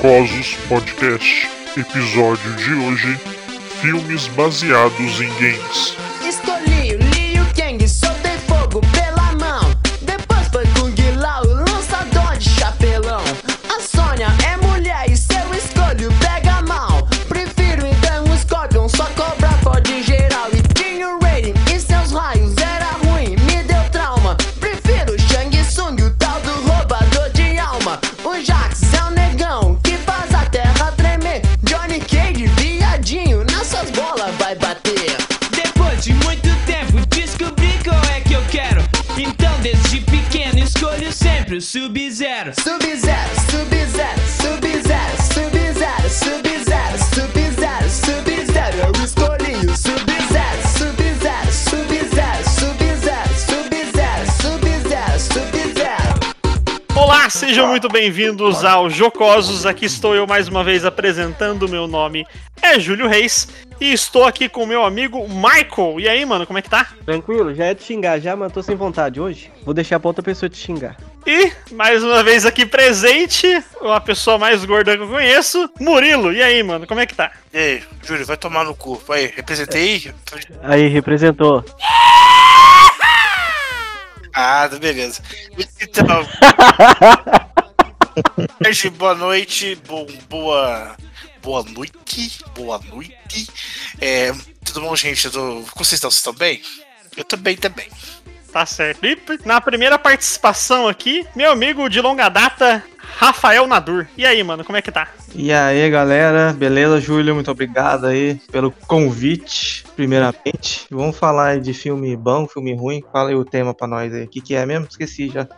Jocosos Podcast. Episódio de hoje: Filmes baseados em games. Sub-Zero Sub-Zero, Sub-Zero, Sub-Zero, Sub-Zero, Sub-Zero, Sub-Zero, Sub-Zero Eu escolhi o Sub-Zero, Sub-Zero, Sub-Zero, Sub-Zero, Sub-Zero, Sub-Zero, Sub-Zero Olá, sejam muito bem-vindos ao Jocosos. Aqui estou eu mais uma vez apresentando. Meu nome é Júlio Reis e estou aqui com meu amigo Michael. E aí, mano, como é que tá? Tranquilo, já é te xingar já, mas tô sem vontade hoje. Vou deixar pra outra pessoa te xingar. E mais uma vez aqui presente, a pessoa mais gorda que eu conheço, Murilo. E aí, mano, como é que tá? E aí, Júlio, vai tomar no cu. Aí, representei. Aí, representou. Ah, beleza. Então. Hoje, boa noite, bo- boa. Boa noite, boa noite. É, tudo bom, gente? Como vocês estão? Vocês estão bem? Eu tô bem também. Tá certo. E na primeira participação aqui, meu amigo de longa data, Rafael Nadur. E aí, mano, como é que tá? E aí, galera, beleza, Júlio? Muito obrigado aí pelo convite, primeiramente. Vamos falar aí de filme bom, filme ruim. Fala aí o tema pra nós aí. O que, que é mesmo? Esqueci já.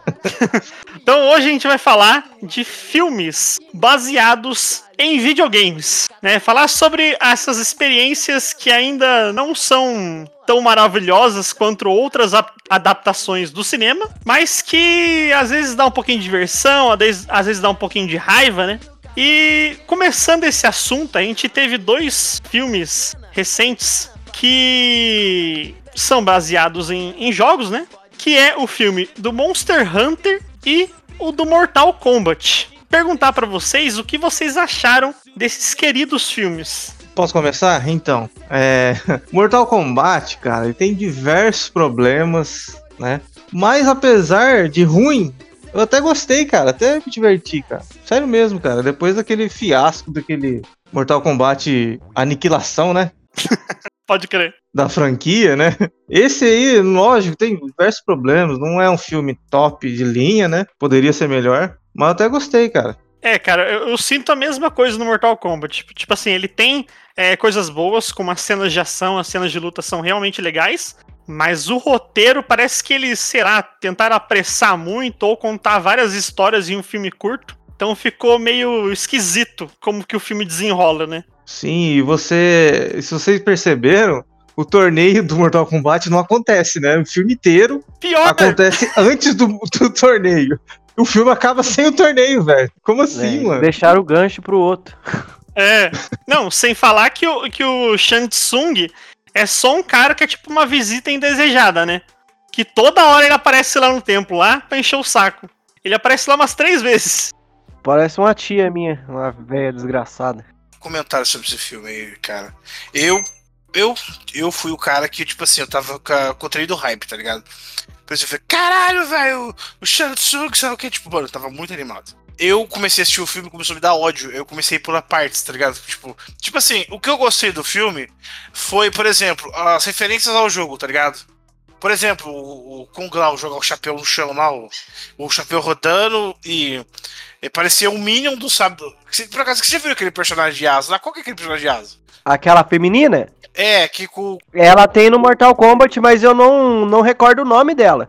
Então hoje a gente vai falar de filmes baseados em videogames, né? Falar sobre essas experiências que ainda não são tão maravilhosas quanto outras adaptações do cinema, mas que às vezes dá um pouquinho de diversão, às vezes, dá um pouquinho de raiva, né? E começando esse assunto, a gente teve dois filmes recentes que são baseados em, em jogos, né? Que é o filme do Monster Hunter e o do Mortal Kombat. Perguntar pra vocês o que vocês acharam desses queridos filmes. Posso começar? Então, é... Mortal Kombat, cara, ele tem diversos problemas, né? Mas apesar de ruim, eu até gostei, cara, até me diverti, cara. Sério mesmo, cara. Depois daquele fiasco daquele Mortal Kombat Aniquilação, né? Pode crer. Da franquia, né? Esse aí, lógico, tem diversos problemas. Não é um filme top de linha, né? Poderia ser melhor. Mas eu até gostei, cara. É, cara, eu, eu sinto a mesma coisa no Mortal Kombat. Tipo, tipo assim, ele tem é, coisas boas, como as cenas de ação, as cenas de luta são realmente legais. Mas o roteiro parece que eles, será, tentaram apressar muito ou contar várias histórias em um filme curto. Então ficou meio esquisito como que o filme desenrola, né? Sim, e você. Se vocês perceberam, o torneio do Mortal Kombat não acontece, né? O filme inteiro Pior, acontece antes do, do torneio. O filme acaba sem o torneio, velho. Como assim, mano? Deixaram o gancho pro outro. É. Não, sem falar que o, que o Shang Tsung é só um cara que é tipo uma visita indesejada, né? Que toda hora ele aparece lá no templo, lá, pra encher o saco. Ele aparece lá umas três vezes. Parece uma tia minha, uma velha desgraçada. Comentário sobre esse filme aí, cara. Eu. Eu, eu fui o cara que, tipo assim, eu tava contraído hype, tá ligado? Por isso eu falei, caralho, velho, o Shang Tsung, sabe o que? Tipo, mano, eu tava muito animado. Eu comecei a assistir o filme e começou a me dar ódio. Eu comecei pular partes, tá ligado? Tipo, tipo assim, o que eu gostei do filme foi, por exemplo, as referências ao jogo, tá ligado? Por exemplo, o, o Kung Lao jogar o chapéu no chão lá, o, o chapéu rodando e, e parecia um Minion do sábado. Por acaso, você já viu aquele personagem de asa lá? Qual que é aquele personagem de asa? Aquela feminina, É, que com. ela tem no Mortal Kombat, mas eu não, não recordo o nome dela.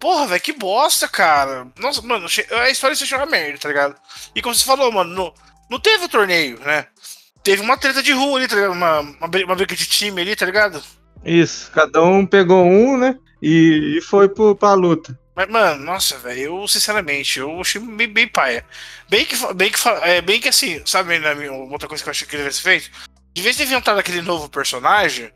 Porra, velho, que bosta, cara. Nossa, mano, a história se chama merda, tá ligado? E como você falou, mano, não, não teve o torneio, né? teve uma treta de rua ali, tá ligado? Uma, uma, uma briga de time ali, tá ligado? Isso, cada um pegou um, né? E, e foi pro, pra luta. Mas, mano, nossa, velho, eu, sinceramente, eu achei bem, bem paia. Bem que, bem que, é, bem que assim, sabe, minha, outra coisa que eu achei que ele tivesse feito? De vez de inventado aquele novo personagem,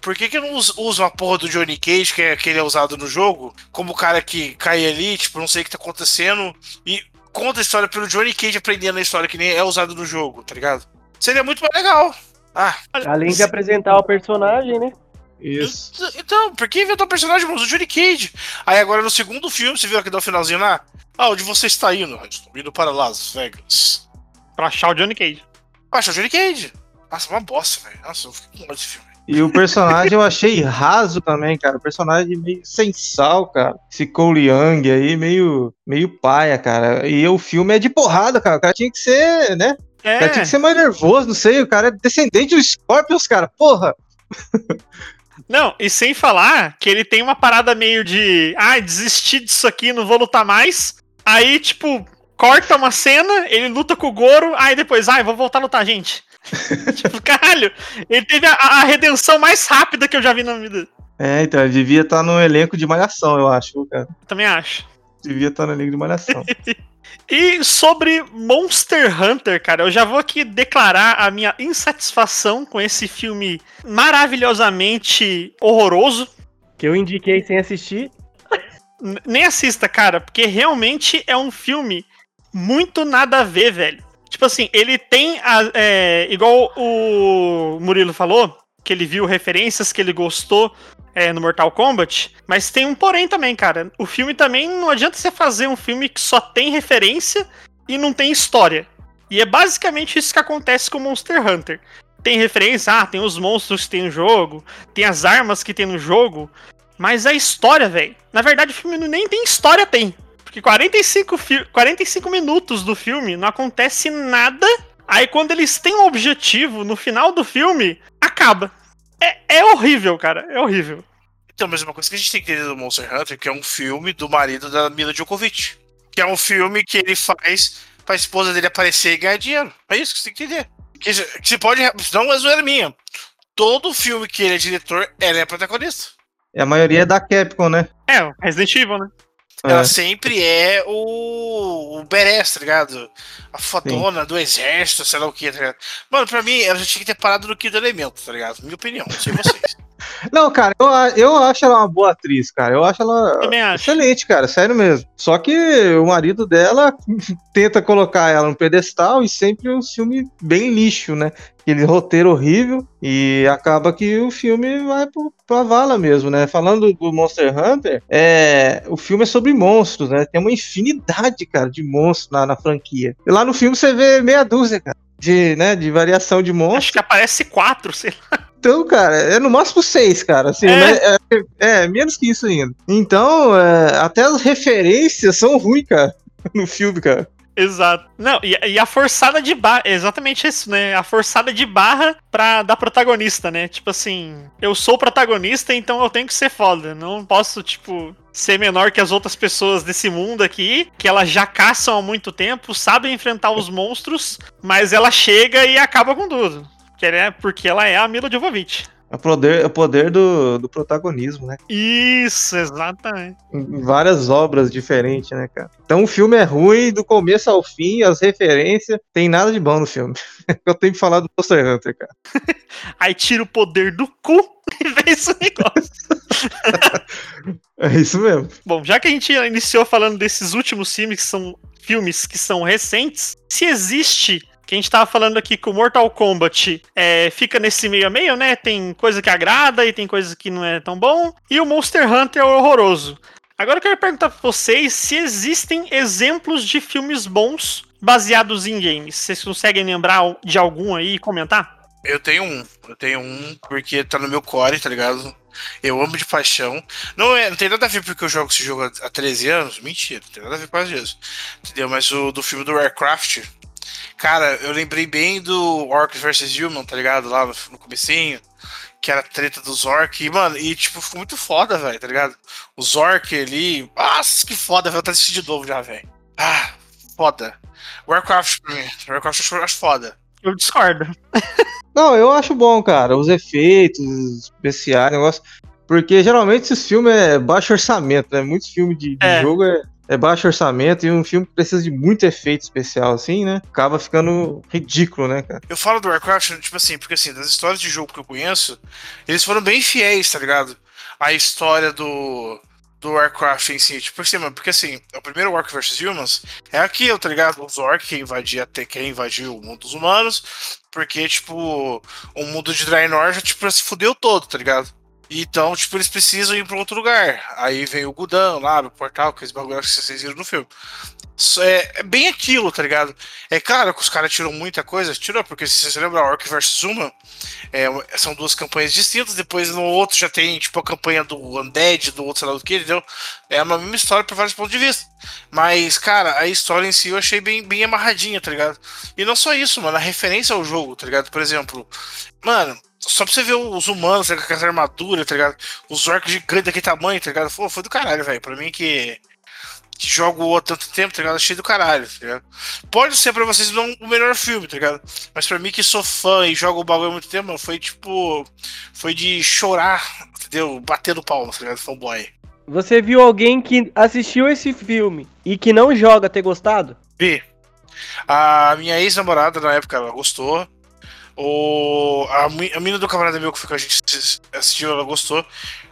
por que que não us- usa uma porra do Johnny Cage, que é aquele é usado no jogo, como o cara que cai ali, tipo, não sei o que tá acontecendo, e conta a história pelo Johnny Cage aprendendo a história que nem é usado no jogo, tá ligado? Seria muito mais legal. Ah, Além de apresentar o personagem, né? Isso. Ent- Então, por que inventou o personagem, mano? O Johnny Cage. Aí agora no segundo filme, você viu aqui no finalzinho lá? Ah, onde você está indo? "Ah, Estou indo para Las Vegas. Pra achar o Johnny Cage. Acho o Johnny Cage. Nossa, uma bosta, velho. Nossa, eu fiquei com ódio desse filme. E o personagem eu achei raso também, cara. O personagem meio sem sal, cara. Esse Cole Young aí, meio, meio paia, cara. E o filme é de porrada, cara. O cara tinha que ser, né? O cara É, tinha que ser mais nervoso, não sei. O cara é descendente dos Scorpions, cara. Porra. não, e sem falar que ele tem uma parada meio de. Ah, desisti disso aqui, não vou lutar mais. Aí, tipo, corta uma cena, ele luta com o Goro, aí depois, ai, vou voltar a lutar, gente. tipo, caralho, ele teve a, a redenção mais rápida que eu já vi na vida. É, então, ele devia estar no elenco de Malhação, eu acho, cara. Também acho. Devia estar no elenco de Malhação. E sobre Monster Hunter, cara, eu já vou aqui declarar a minha insatisfação com esse filme maravilhosamente horroroso. Que eu indiquei sem assistir. Nem assista, cara, porque realmente é um filme muito nada a ver, velho. Tipo assim, ele tem, a, é, igual o Murilo falou, que ele viu referências que ele gostou é, no Mortal Kombat, mas tem um porém também, cara. O filme também não adianta você fazer um filme que só tem referência e não tem história. E é basicamente isso que acontece com Monster Hunter. Tem referência, ah, tem os monstros que tem no jogo, tem as armas que tem no jogo, mas a história, velho. Na verdade, o filme nem tem história, tem. Porque 45, fi 45 minutos do filme não acontece nada. Aí quando eles têm um objetivo no final do filme, acaba. É, é horrível, cara. É horrível. Então, mas uma coisa que a gente tem que entender do Monster Hunter, que é um filme do marido da Mila Djokovic. Que é um filme que ele faz pra esposa dele aparecer e ganhar dinheiro. É isso que você tem que entender. Que, que você pode. Não é zoeira minha. Todo filme que ele é diretor, ela é protagonista. E a maioria é da Capcom, né? É, o Resident Evil, né? Ela É. sempre é o, o Beres, tá ligado? A fodona do exército, sei lá o que, tá ligado? Mano, pra mim, ela já tinha que ter parado no quinto elemento, tá ligado? Minha opinião, não sei vocês. Não, cara, eu, eu acho ela uma boa atriz, cara. Eu acho ela acho. excelente, cara, sério mesmo. Só que o marido dela tenta colocar ela no pedestal e sempre um filme bem lixo, né? Aquele roteiro horrível e acaba que o filme vai pro, pra vala mesmo, né? Falando do Monster Hunter, é, o filme é sobre monstros, né? Tem uma infinidade, cara, de monstros na, na franquia. E lá no filme você vê meia dúzia, cara. De, né, de variação de monstros. Acho que aparece quatro, sei lá. Então, cara, é no máximo seis, cara. Assim, É. né, é, é, menos que isso ainda. Então, é, até as referências são ruins, cara, no filme, cara. Exato. Não, e, e a forçada de barra. É exatamente isso, né? A forçada de barra pra dar protagonista, né? Tipo assim, eu sou o protagonista, então eu tenho que ser foda. Não posso, tipo, ser menor que as outras pessoas desse mundo aqui, que elas já caçam há muito tempo, sabem enfrentar os monstros, mas ela chega e acaba com tudo. Que é porque ela é a Mila Jovovich. É o poder, é o poder do, do protagonismo, né? Isso, exatamente. Em várias obras diferentes, né, cara? Então o filme é ruim do começo ao fim, as referências, tem nada de bom no filme. Eu tenho que falar do Monster Hunter, cara. Aí tira o poder do cu e vê esse negócio. É isso mesmo. Bom, já que a gente iniciou falando desses últimos filmes que são filmes que são recentes, se existe, que a gente tava falando aqui que o Mortal Kombat é, fica nesse meio a meio, né? Tem coisa que agrada e tem coisa que não é tão bom. E o Monster Hunter é horroroso. Agora eu quero perguntar pra vocês se existem exemplos de filmes bons baseados em games. Vocês conseguem lembrar de algum aí e comentar? Eu tenho um. Eu tenho um porque tá no meu core, tá ligado? Eu amo de paixão. Não, é, não tem nada a ver porque eu jogo esse jogo há há 13 anos. Mentira, não tem nada a ver com isso. Entendeu? Mas o do filme do Warcraft. Cara, eu lembrei bem do Orc vs Human, tá ligado? Lá no, no comecinho. Que era a treta dos Orc. E, mano, e tipo, ficou muito foda, velho, tá ligado? Os Orc ali. Nossa, que foda, velho. Eu tô assistindo de novo já, velho. Ah, foda. Warcraft pra mim. Warcraft eu acho foda. Eu discordo. Não, eu acho bom, cara. Os efeitos especiais, negócio. Porque geralmente esses filmes é baixo orçamento, né? Muitos filmes de, de É. jogo é, é baixo orçamento e um filme que precisa de muito efeito especial, assim, né? Acaba ficando ridículo, né, cara? Eu falo do Warcraft, tipo assim, porque assim, das histórias de jogo que eu conheço, eles foram bem fiéis, tá ligado? A história do, do Warcraft em si. Tipo assim, mano, porque assim, o primeiro Warcraft vs Humans é aquilo, tá ligado? Os orcs que invadia até quem invadiu o mundo dos humanos, porque, tipo, o mundo de Draenor já, tipo, se fudeu todo, tá ligado? Então, tipo, eles precisam ir pra outro lugar. Aí vem o Gudão lá, o portal, que esse bagulho que vocês viram no filme. É, é bem aquilo, tá ligado? É claro que os caras tiram muita coisa, tirou, porque se você lembra, Orc vs Human, é, são duas campanhas distintas, depois no outro já tem, tipo, a campanha do Undead, do outro sei lá do que, entendeu? É uma mesma história por vários pontos de vista. Mas, cara, a história em si eu achei bem, bem amarradinha, tá ligado? E não só isso, mano, a referência ao jogo, tá ligado? Por exemplo, mano, só pra você ver os humanos tá com essa armadura, tá ligado? Os orcs gigantes daquele tamanho, tá ligado? Pô, foi do caralho, velho. Pra mim que, que jogo há tanto tempo, tá ligado? Achei do caralho, tá ligado? Pode ser pra vocês não o melhor filme, tá ligado? Mas pra mim que sou fã e jogo o bagulho há muito tempo, mano, foi tipo. Foi de chorar, entendeu? Batendo palmas, tá ligado? Fanboy. Você viu alguém que assistiu esse filme e que não joga ter gostado? B. A minha ex-namorada na época ela gostou. O, a, a mina do camarada meu que foi com a gente assis- assistiu, ela gostou.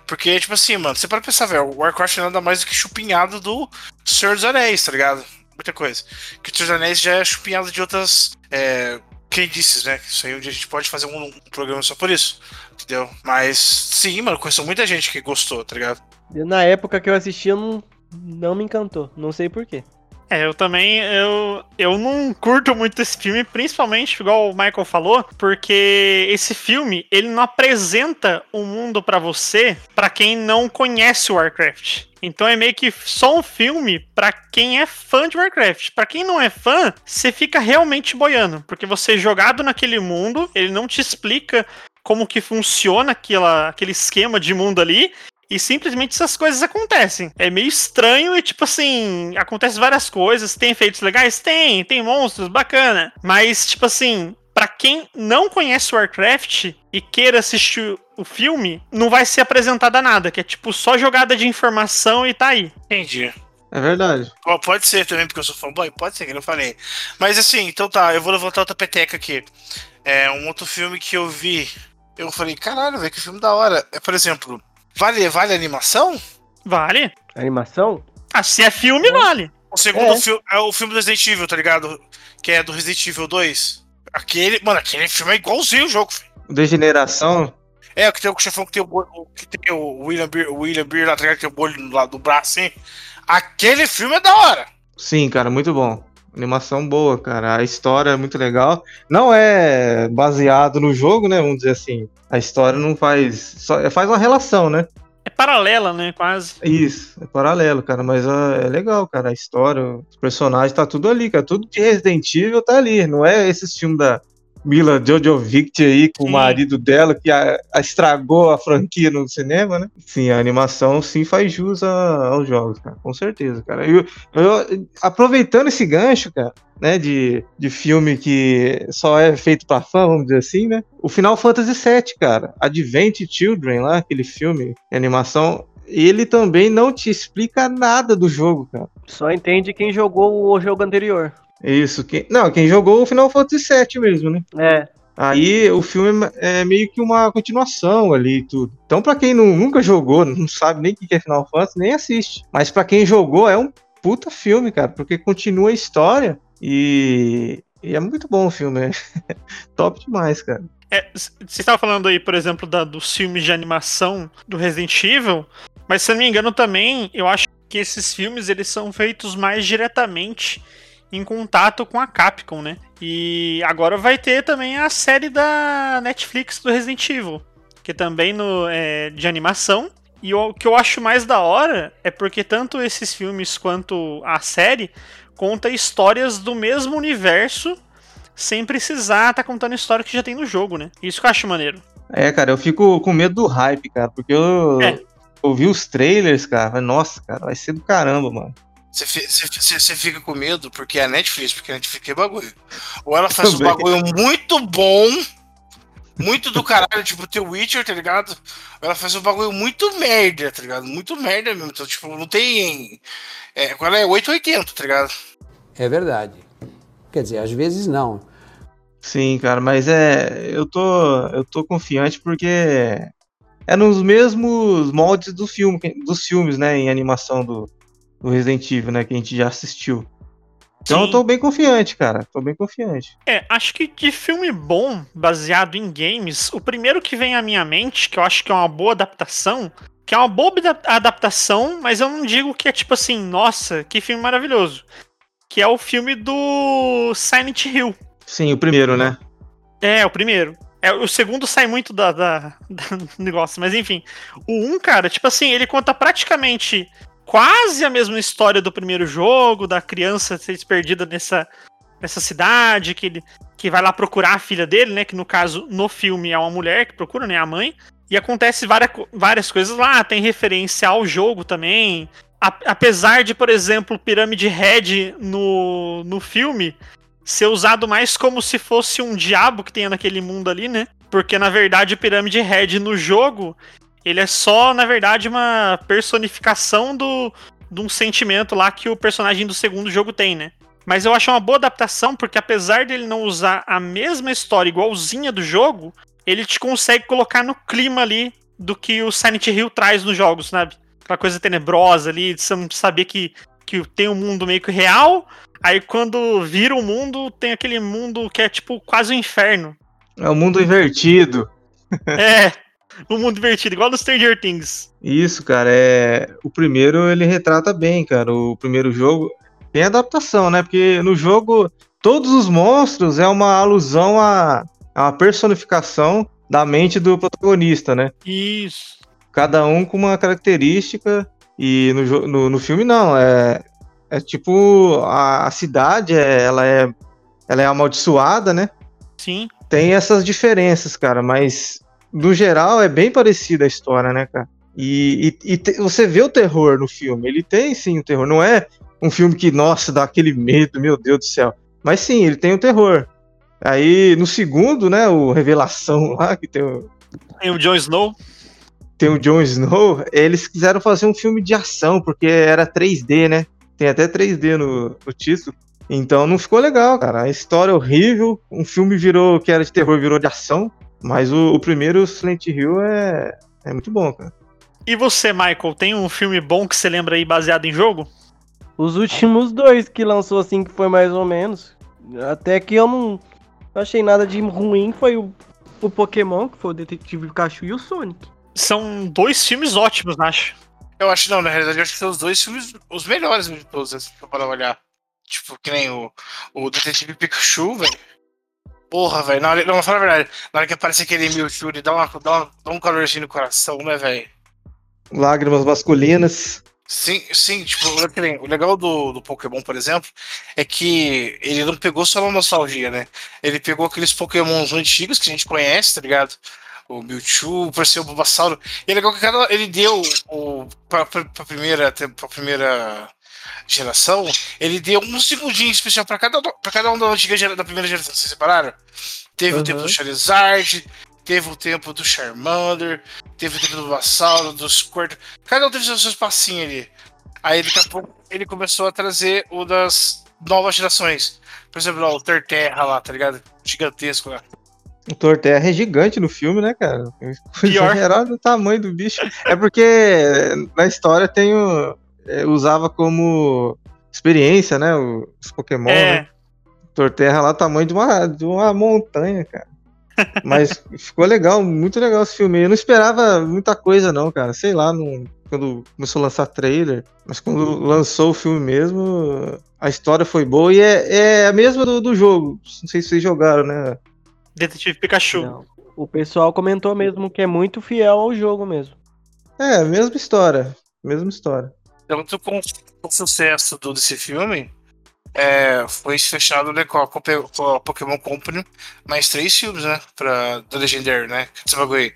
Porque, tipo assim, mano, você pode pensar, velho, o Warcraft é nada mais do que chupinhado do Senhor dos Anéis, tá ligado? Muita coisa. Que o Senhor dos Anéis já é chupinhado de outras. É, crendices, né? Isso aí um dia a gente pode fazer um, um programa só por isso. Entendeu? Mas sim, mano, conheço muita gente que gostou, tá ligado? Na época que eu assisti, eu não, não me encantou. Não sei porquê. É, eu também, eu, eu não curto muito esse filme, principalmente, igual o Michael falou, porque esse filme, ele não apresenta o mundo pra você, pra quem não conhece o Warcraft. Então é meio que só um filme pra quem é fã de Warcraft. Pra quem não é fã, você fica realmente boiando, porque você é jogado naquele mundo, ele não te explica como que funciona aquela, aquele esquema de mundo ali, e simplesmente essas coisas acontecem. É meio estranho e, tipo assim, acontecem várias coisas. Tem efeitos legais? Tem. Tem monstros, bacana. Mas, tipo assim, pra quem não conhece Warcraft e queira assistir o filme, não vai ser apresentada nada. Que é, tipo, só jogada de informação e tá aí. Entendi. É verdade. Pode ser também, porque eu sou fanboy? Pode ser, que eu falei. Mas assim, então tá, eu vou levantar outra peteca aqui. É um outro filme que eu vi. Eu falei, caralho, velho, que filme da hora. É, por exemplo, vale, vale a animação? Vale? Animação? Ah, se é filme, vale. O segundo É. filme é o filme do Resident Evil, tá ligado? Que é do Resident Evil 2. Aquele, mano, aquele filme é igualzinho o jogo, filho. Degeneração. É, que tem o chefão que tem o, que tem o William Beer, o William Beer lá, tá ligado? Que tem o bolho do lado do braço, assim. Aquele filme é da hora. Sim, cara, muito bom. Animação boa, cara. A história é muito legal. Não é baseado no jogo, né? Vamos dizer assim. A história não faz. Só, faz uma relação, né? É paralela, né? Quase. Isso, é paralelo, cara. Mas ah, é legal, cara. A história, os personagens, tá tudo ali, cara. Tudo de Resident Evil tá ali. Não é esse filme da Mila Jojovic aí com Sim. o marido dela que a- a estragou a franquia no cinema, né? Sim, a animação sim faz jus a- aos jogos, cara. Com certeza, cara. Eu, eu- aproveitando esse gancho, cara, né, de, de filme que só é feito pra fã, vamos dizer assim, né? O Final Fantasy VII, cara. Advent Children lá, aquele filme de animação, ele também não te explica nada do jogo, cara. Só entende quem jogou o jogo anterior. É Isso, quem, não, quem jogou o Final Fantasy VII mesmo, né? É. Aí o filme é meio que uma continuação ali e tudo. Então, pra quem não- nunca jogou, não sabe nem o que é Final Fantasy, nem assiste. Mas pra quem jogou, é um puta filme, cara, porque continua a história e, e é muito bom o filme, né? Top demais, cara. É, você estava falando aí, por exemplo, da, dos filmes de animação do Resident Evil, mas se eu não me engano também, eu acho que esses filmes eles são feitos mais diretamente em contato com a Capcom, né? E agora vai ter também a série da Netflix do Resident Evil, que também no, é de animação. E o que eu acho mais da hora é porque tanto esses filmes quanto a série conta histórias do mesmo universo sem precisar tá contando história que já tem no jogo, né? Isso que eu acho maneiro. É, cara, eu fico com medo do hype, cara, porque eu, É. eu vi os trailers, cara. Nossa, cara, vai ser do caramba, mano. Você fi- você- você- você fica com medo porque é a Netflix, porque a Netflix é bagulho. Ou ela faz um Também. bagulho muito bom, muito do caralho, tipo The Witcher, tá ligado? Ou ela faz um bagulho muito merda, tá ligado? Muito merda mesmo. Então, tipo, não tem. É, agora é 880, tá ligado? É verdade. Quer dizer, às vezes não. Sim, cara, mas é. Eu tô, eu tô confiante porque é nos mesmos moldes do filme, dos filmes, né? Em animação do, do Resident Evil, né? Que a gente já assistiu. Então eu Sim. tô bem confiante, cara. Tô bem confiante. É, acho que de filme bom, baseado em games, o primeiro que vem à minha mente, que eu acho que é uma boa adaptação, que é uma boa adap- adaptação, mas eu não digo que é tipo assim, nossa, que filme maravilhoso. Que é o filme do Silent Hill. Sim, o primeiro, né? É, o primeiro. É, o segundo sai muito da, da- da- do negócio, mas enfim. O um, cara, tipo assim, ele conta praticamente quase a mesma história do primeiro jogo, da criança ser perdida nessa, nessa cidade, que ele que vai lá procurar a filha dele, né? Que no caso, no filme, é uma mulher que procura, né? A mãe. E acontece várias, várias coisas lá, tem referência ao jogo também. A- apesar de, por exemplo, Pirâmide Red no, no filme ser usado mais como se fosse um diabo que tenha naquele mundo ali, né? Porque na verdade Pirâmide Red no jogo, ele é só, na verdade, uma personificação do, de um sentimento lá que o personagem do segundo jogo tem, né? Mas eu acho uma boa adaptação, porque apesar dele não usar a mesma história igualzinha do jogo, ele te consegue colocar no clima ali do que o Silent Hill traz nos jogos, sabe? Aquela coisa tenebrosa ali, de você saber que, que tem um mundo meio que real, aí quando vira o mundo, tem aquele mundo que é tipo quase um inferno. É o mundo invertido. É, um mundo divertido, igual no Stranger Things. Isso, cara, é. O primeiro ele retrata bem, cara. O primeiro jogo tem adaptação, né? Porque no jogo todos os monstros é uma alusão a, a uma personificação da mente do protagonista, né? Isso. Cada um com uma característica. E no, no, no filme não, é, é tipo a, a cidade, é, ela é ela é amaldiçoada, né? Sim. tem essas diferenças, cara, mas no geral é bem parecida a história, né, cara? E, e- e te- você vê o terror no filme, ele tem sim o terror, não é um filme que, nossa, dá aquele medo, meu Deus do céu. Mas sim, ele tem o terror. Aí no segundo, né, o Revelação lá, que tem o, Tem o Jon Snow. tem o Jon Snow, eles quiseram fazer um filme de ação, porque era 3D, né? Tem até 3D no, no título. Então não ficou legal, cara. A história é horrível. Um filme virou, que era de terror, virou de ação. Mas o, o primeiro, Silent Hill, é, é muito bom, cara. E você, Michael, tem um filme bom que você lembra aí baseado em jogo? Os últimos dois que lançou assim, que foi mais ou menos. Até que eu não não achei nada de ruim, foi o, o Pokémon, que foi o Detetive Pikachu e o Sonic. São dois filmes ótimos, acho. Eu acho não, na realidade, eu acho que são os dois filmes os melhores de todos, né, se for para olhar. Tipo, que nem o, o Detetive Pikachu, velho. Porra, velho. Na hora, não, fala a verdade. Na hora que aparece aquele Mewtwo, ele dá, uma, dá, uma, dá um calorzinho no coração, né, velho? Lágrimas masculinas. Sim, sim, tipo, o nem- o legal do, do Pokémon, por exemplo, é que ele não pegou só uma nostalgia, né? Ele pegou aqueles Pokémons antigos que a gente conhece, tá ligado? O Mewtwo, por ser o Bulbasauro. E é legal que cada, ele deu o, pra, pra, pra primeira, pra primeira geração, ele deu um segundinho especial pra cada, pra cada um da, antiga, da primeira geração. Vocês separaram? Teve o Uhum. tempo do Charizard, teve o tempo do Charmander, teve o tempo do Bulbasauro, do Squirtle. Cada um teve seu, seu espacinho ali. Aí daqui a pouco ele começou a trazer o das novas gerações. Por exemplo, ó, o Terterra lá, tá ligado? Gigantesco lá. O Torterra é gigante no filme, né, cara? Pior. Exagerado o tamanho do bicho. É porque na história tem o. é, usava como experiência, né? Os Pokémon, né? É, Torterra lá, tamanho de uma, de uma montanha, cara. Mas ficou legal, muito legal esse filme. Eu não esperava muita coisa, não, cara. Sei lá, não- quando começou a lançar trailer, mas quando lançou o filme mesmo, a história foi boa e é, é a mesma do, do jogo. Não sei se vocês jogaram, né? Detetive Pikachu. Não. O pessoal comentou mesmo que é muito fiel ao jogo mesmo. É, mesma história. Mesma história. Tanto com o sucesso do, desse filme, é, foi fechado né, com, a, com a- Pokémon Company mais três filmes, né? Pra, da Legendary, né? Esse bagulho aí.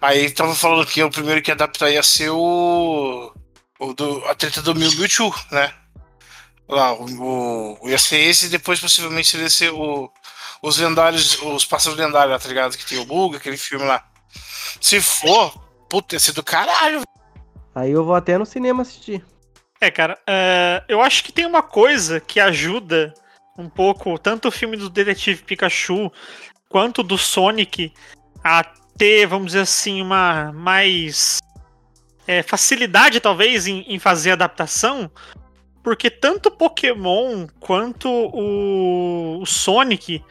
Aí tava falando que o primeiro que ia adaptar ia ser o. o do, a treta do Mew Mewtwo, né? Lá, o, o, ia ser esse e depois possivelmente seria ser o, os lendários, os pássaros lendários, tá ligado? Que tem o Bug, aquele filme lá. Se for, puta, ia ser do caralho. Aí eu vou até no cinema assistir. É, cara, é, eu acho que tem uma coisa que ajuda um pouco, tanto o filme do Detetive Pikachu quanto do Sonic, a ter, vamos dizer assim, uma mais é, facilidade, talvez, em, em fazer adaptação, porque tanto Pokémon quanto o, o Sonic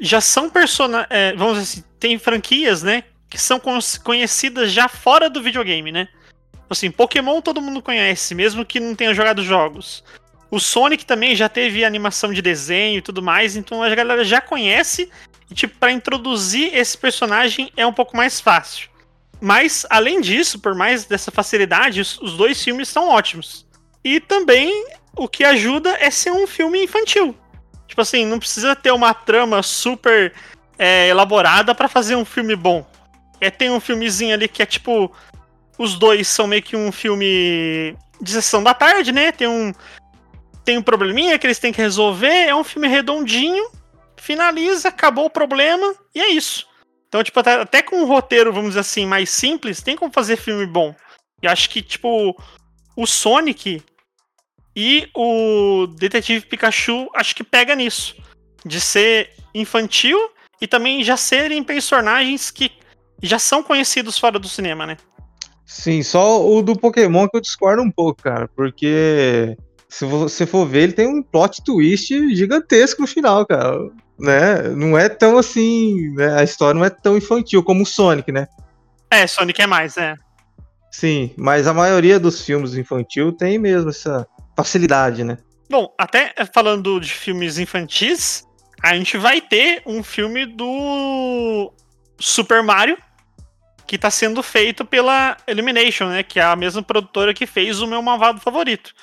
já são personagens. É, vamos dizer assim, tem franquias, né? Que são conhecidas já fora do videogame, né? Assim, Pokémon todo mundo conhece, mesmo que não tenha jogado jogos. O Sonic também já teve animação de desenho e tudo mais, então a galera já conhece. E, tipo, pra introduzir esse personagem é um pouco mais fácil. Mas, além disso, por mais dessa facilidade, os, os dois filmes são ótimos. E também o que ajuda é ser um filme infantil. Tipo assim, não precisa ter uma trama super é, elaborada para fazer um filme bom. É, tem um filmezinho ali que é tipo. Os dois são meio que um filme de sessão da tarde, né? Tem um. Tem um probleminha que eles têm que resolver. É um filme redondinho. Finaliza, acabou o problema. E é isso. Então, tipo, até, até com um roteiro, vamos dizer assim, mais simples, tem como fazer filme bom. E acho que, tipo, o Sonic e o Detetive Pikachu, acho que pega nisso. De ser infantil e também já serem personagens que já são conhecidos fora do cinema, né? Sim, só o do Pokémon que eu discordo um pouco, cara, porque se você for ver, ele tem um plot twist gigantesco no final, cara né? Não é tão assim, né? A história não é tão infantil como o Sonic, né? É, Sonic é mais, é. Sim, mas a maioria dos filmes infantil tem mesmo essa facilidade, né? Bom, até falando de filmes infantis, a gente vai ter um filme do Super Mario que está sendo feito pela Illumination, né? Que é a mesma produtora que fez o meu malvado favorito.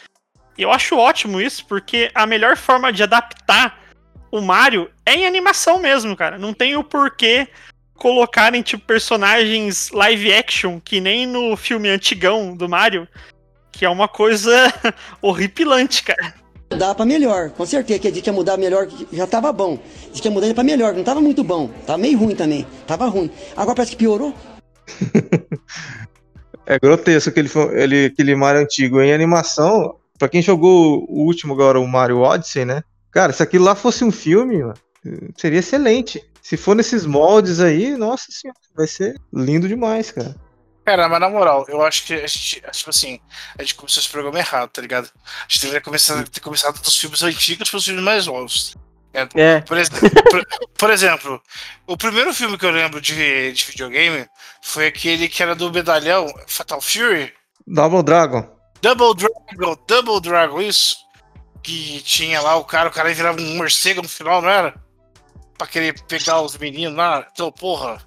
E eu acho ótimo isso, porque a melhor forma de adaptar o Mario é em animação mesmo, cara. Não tem o porquê colocarem, tipo, personagens live action, que nem no filme antigão do Mario, que é uma coisa horripilante, cara. Dá pra melhor, com certeza que a gente ia mudar melhor, já tava bom. Diz que ia mudar pra melhor, não tava muito bom. Tava meio ruim também, tava ruim. Agora parece que piorou. É grotesco aquele, ele, aquele Mario antigo. Em animação, pra quem jogou o último agora, o Mario Odyssey, né? Cara, se aquilo lá fosse um filme, seria excelente. Se for nesses moldes aí, nossa senhora, vai ser lindo demais, cara. Cara, mas na moral, eu acho que a gente, tipo assim, a gente começou esse programa errado, tá ligado? A gente deveria começar, ter começado dos filmes antigos para os filmes mais novos. É. é. Por, exemplo, por, por, exemplo, o primeiro filme que eu lembro de, de videogame foi aquele que era do medalhão Fatal Fury. Double Dragon. Double Dragon, Double Dragon, isso que tinha lá o cara, o cara virava um morcego no final, não era? Pra querer pegar os meninos lá. Então, porra.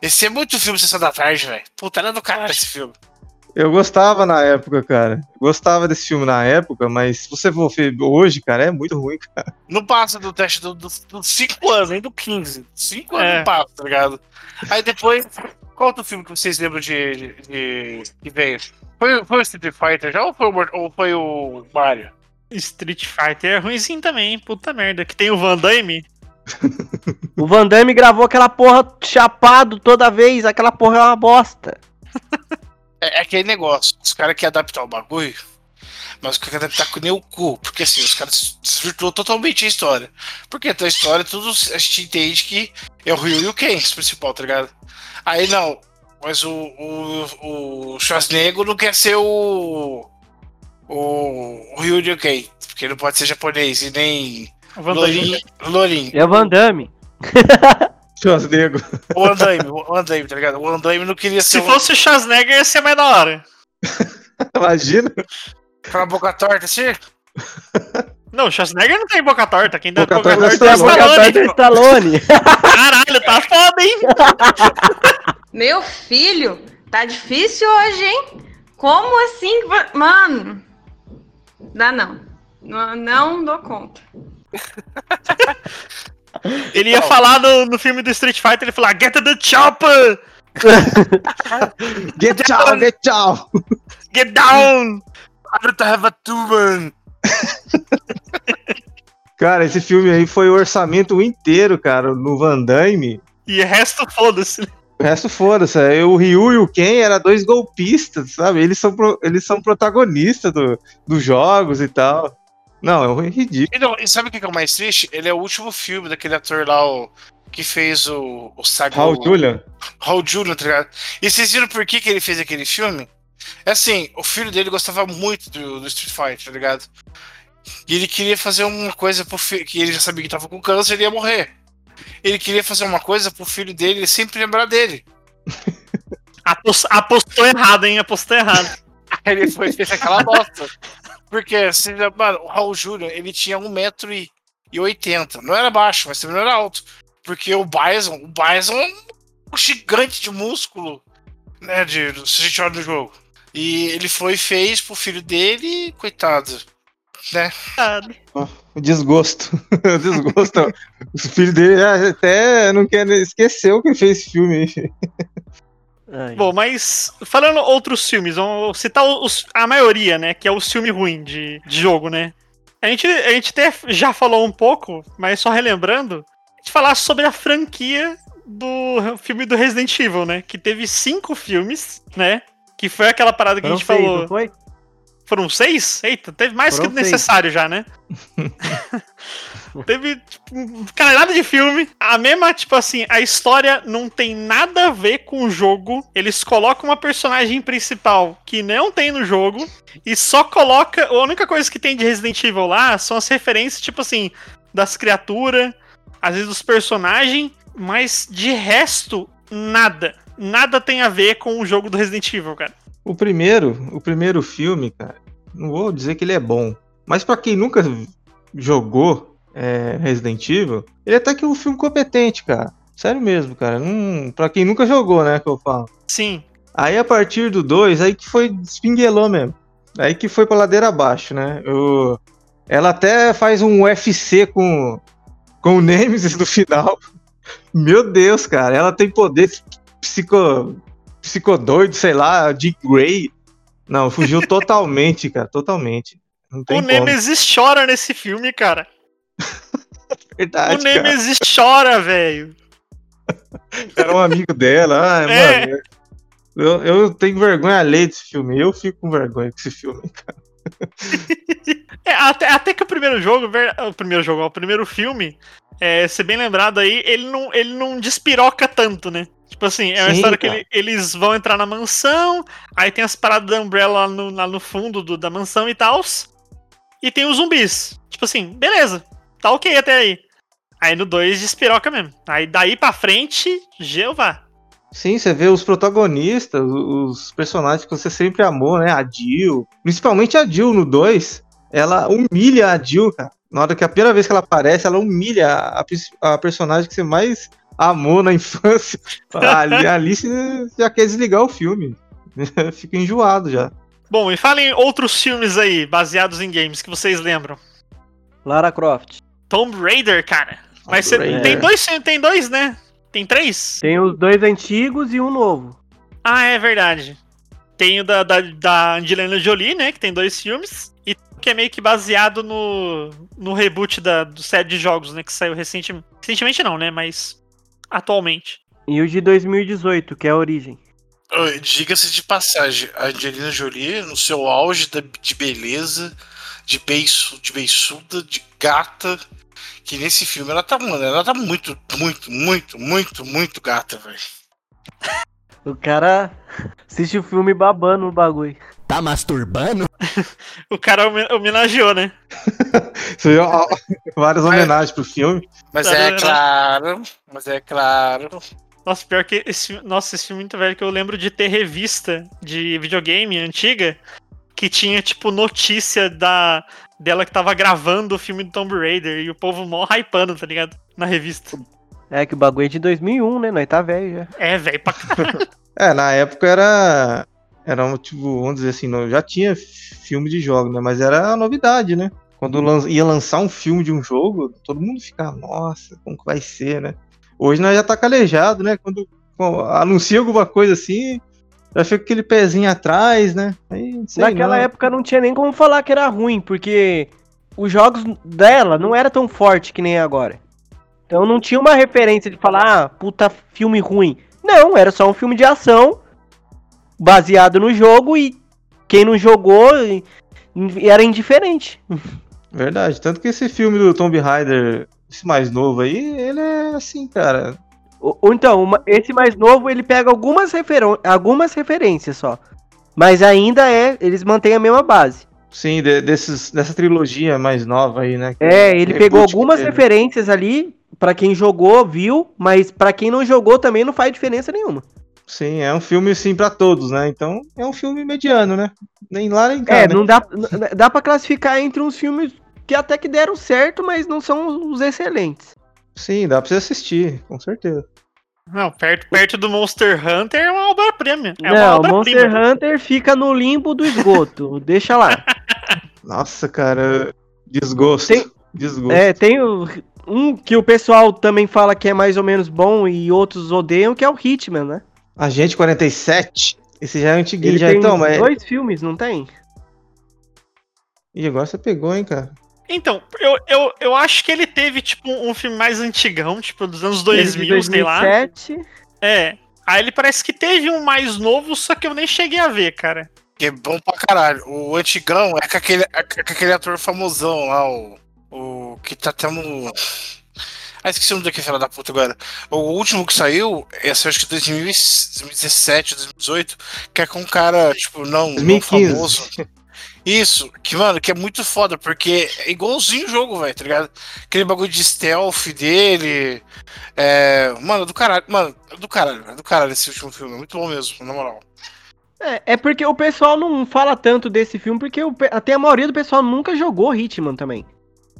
Esse é muito filme Sessão da Tarde, velho. Puta, era do caralho esse filme. Eu gostava na época, cara. Gostava desse filme na época, mas se você for ver hoje, cara, é muito ruim, cara. Não passa do teste dos 5 anos, nem do 15. 5 anos é. não passa, tá ligado? Aí depois, qual outro filme que vocês lembram de, de, de que veio? Foi, foi o Street Fighter já ou foi o, ou foi o Mario? Street Fighter é ruimzinho também, puta merda. Que tem o Van Damme. o Van Damme gravou aquela porra chapado toda vez, aquela porra é uma bosta. É, é aquele negócio, os caras querem adaptar o bagulho, mas os caras querem adaptar com nem o cu, porque assim, os caras desvirtuou totalmente a história. Porque a história, tudo a gente entende que é o Ryu e o Ken, o principal, tá ligado? Aí não, mas o, o, o Schwarzenegger não quer ser o o, o Ryu Kei, porque não pode ser japonês e nem Lorin. Lorin. É o Van Damme. Schwarzenegger. O Andaime, o Andaime, tá ligado? O Andaime não queria ser. Se fosse o Schwarzenegger, ia ser mais da hora. Imagina. Com a boca torta assim? Não, o Schwarzenegger não tem boca torta. Quem dá boca, boca torta é Stallone. Torta é Stallone. Caralho, tá foda, hein? Meu filho, tá difícil hoje, hein? Como assim? Mano, Dá não. Não, não dou conta. Ele ia falar no, no filme do Street Fighter, ele ia falar, get the chopper! get down, get down! Get down! I don't have a tuban! Cara, esse filme aí foi o orçamento inteiro, cara, no Van Damme. E o resto, foda-se. O resto foda-se. é, O Ryu e o Ken eram dois golpistas, sabe? Eles são, pro- eles são protagonistas do, dos jogos e tal. Não, é ridículo. E, não, e sabe o que que é o mais triste? Ele é o último filme daquele ator lá, o, que fez o, o Saga. Raul Julian. Raul Julian, tá ligado? E vocês viram por que, que ele fez aquele filme? É assim, o filho dele gostava muito do, do Street Fighter, tá ligado? E ele queria fazer uma coisa pro filho, que ele já sabia que tava com câncer e ia morrer. Ele queria fazer uma coisa pro filho dele, ele sempre lembrar dele. Apos- Apostou errado, hein? Apostou errado. Aí ele foi fez aquela bosta. Porque, já- mano, o Raul Júnior, ele tinha 1,80m. Não era baixo, mas também não era alto. Porque o Bison, o Bison é um gigante de músculo, né? De, se a gente olha no jogo. E ele foi e fez pro filho dele, coitado. Né? O desgosto. o desgosto. o filho dele ah, até não quer esqueceu que fez esse filme aí. Ai. Bom, mas falando outros filmes, vamos citar os- a maioria, né? Que é o filme ruim de, de jogo, né? A gente, a gente até já falou um pouco, mas só relembrando, a gente falar sobre a franquia do filme do Resident Evil, né? Que teve cinco filmes, né? Que foi aquela parada que a gente seis, falou. não foi? Foram seis? Eita, teve mais Foram que seis. necessário já, né? teve, tipo, um caralhada de filme. A mesma, tipo assim, a história não tem nada a ver com o jogo. Eles colocam uma personagem principal que não tem no jogo e só coloca. A única coisa que tem de Resident Evil lá são as referências, tipo assim, das criaturas, às vezes dos personagens, mas de resto, nada. Nada tem a ver com o jogo do Resident Evil, cara. O primeiro, o primeiro filme, cara, não vou dizer que ele é bom, mas pra quem nunca jogou é, Resident Evil, ele é até que um filme competente, cara. Sério mesmo, cara. Não, pra quem nunca jogou, né, que eu falo. Sim. Aí a partir do 2, aí que foi espinguelou mesmo. Aí que foi pra ladeira abaixo, né? Eu- ela até faz um UFC com, com o Nemesis no final. Meu Deus, cara. Ela tem poder psico, psicodoido, sei lá, de Grey. Não, fugiu totalmente, cara. Totalmente. O como. Nemesis chora nesse filme, cara. Verdade, o cara. Nemesis chora, velho. Era um amigo dela. Ah, É. mano. Eu, eu tenho vergonha alheia desse filme. Eu fico com vergonha com esse filme. É, até, até que o primeiro jogo, o primeiro jogo, o primeiro filme, é, ser bem lembrado aí, ele não, ele não despiroca tanto, né? Tipo assim, é uma Sim, história que cara. ele- eles vão entrar na mansão, aí tem as paradas da Umbrella lá no, lá no fundo do- da mansão e tal, e tem os zumbis. Tipo assim, beleza, tá ok até aí. Aí no 2 despiroca mesmo. Aí daí pra frente, Jeová. Sim, você vê os protagonistas, os personagens que você sempre amou, né? A Jill. Principalmente a Jill no 2. Ela humilha a Jill, cara. Na hora que a primeira vez que ela aparece, ela humilha a, a personagem que você mais amou na infância. Ali, ali você já quer desligar o filme. Fica enjoado já. Bom, e falem outros filmes aí, baseados em games, que vocês lembram. Lara Croft. Tomb Raider, cara. Mas você Raider. tem dois, tem dois, né? Tem três? Tem os dois antigos e um novo. Ah, é verdade. Tem o da, da, da Angelina Jolie, né? Que tem dois filmes. E que é meio que baseado no, no reboot da, do set de jogos, né? Que saiu recentemente. Recentemente não, né? Mas atualmente. E o de 2018, que é a Origem. Oi, Diga-se de passagem, a Angelina Jolie, no seu auge de beleza, de, beiço, de beiçuda, de gata, que nesse filme ela tá, mano, ela tá muito, muito, muito, muito, muito gata, velho. O cara assiste o filme babando no bagulho. Tá masturbando? O cara homen- homenageou, né? Você viu, ó, várias homenagens pro filme. Mas Tá é claro, mas é claro. Nossa, pior que esse, nossa, esse filme é muito velho que eu lembro de ter revista de videogame antiga que tinha, tipo, notícia da dela que tava gravando o filme do Tomb Raider e o povo mó hypando, tá ligado? Na revista. É que o bagulho é de 2001, né? Nós tá velho já. É, velho, pra caralho. É, na época era. Era um tipo, vamos dizer assim, não, já tinha filme de jogo, né? Mas era a novidade, né? Quando lan- ia lançar um filme de um jogo, todo mundo ficava, nossa, como que vai ser, né? Hoje nós já tá calejado, né? Quando quando anuncia alguma coisa assim, já fica aquele pezinho atrás, né? Aí, sei Naquela não. época não tinha nem como falar que era ruim, porque os jogos dela não era tão forte que nem é agora. Então não tinha uma referência de falar, ah, puta filme ruim. Não, era só um filme de ação baseado no jogo e quem não jogou era indiferente. Verdade. Tanto que esse filme do Tomb Raider, esse mais novo aí, ele é assim, cara. Ou, ou então, uma- esse mais novo ele pega algumas, algumas referências só. Mas ainda é, eles mantêm a mesma base. Sim, de- desses, dessa trilogia mais nova aí, né? É, ele pegou algumas referências ali, pra quem jogou, viu, mas pra quem não jogou também não faz diferença nenhuma. Sim, é um filme sim pra todos, né? Então é um filme mediano, né? Nem lá nem cá. É, né? não dá, dá pra classificar entre uns filmes que até que deram certo, mas não são os excelentes. Sim, dá pra você assistir, com certeza. Não, perto, perto do Monster Hunter é uma obra-prima. É uma não, obra-prima. Monster Hunter fica no limbo do esgoto, deixa lá. Nossa, cara, desgosto. Tem- Desgosto. É, tem o- um que o pessoal também fala que é mais ou menos bom e outros odeiam, que é o Hitman, né? Agente 47. Esse já é antiguinho, Ele já tem então, mas. dois filmes, não tem? Ih, agora você pegou, hein, cara. Então, eu, eu, eu acho que ele teve, tipo, um filme mais antigão, tipo, dos anos 2000, Ele de sei lá. 2007. É. Aí ele parece que teve um mais novo, só que eu nem cheguei a ver, cara. Que é bom pra caralho. O antigão é com aquele, é com aquele ator famosão lá, o. O que tá tendo. Ah, esqueci o nome daquele filho da puta agora. O último que saiu, esse eu acho que 2017, 2018, que é com um cara, tipo, não, não 2015. famoso. Isso, que, mano, que é muito foda, porque é igualzinho o jogo, velho, tá ligado? Aquele bagulho de stealth dele. É. Mano, do caralho. Mano, do caralho, é do caralho esse último filme. É muito bom mesmo, na moral. É, é porque o pessoal não fala tanto desse filme, porque o até a maioria do pessoal nunca jogou Hitman também.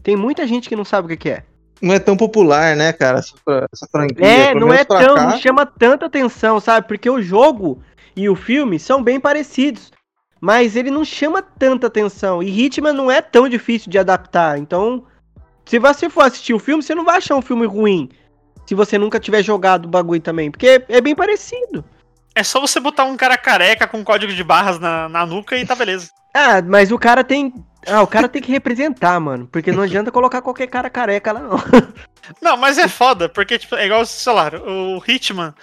Tem muita gente que não sabe o que que é. Não é tão popular, né, cara? Essa, essa franquia. É, não é tão, cá. não chama tanta atenção, sabe? Porque o jogo e o filme são bem parecidos. Mas ele não chama tanta atenção. E Hitman não é tão difícil de adaptar. Então, se você for assistir o filme, você não vai achar um filme ruim. Se você nunca tiver jogado o bagulho também. Porque é bem parecido. É só você botar um cara careca com código de barras na, na nuca e tá beleza. Ah, mas o cara tem. Ah, o cara tem que representar, mano. Porque não adianta colocar qualquer cara careca lá, não. Não, mas é foda, porque, tipo, é igual, sei lá, o Hitman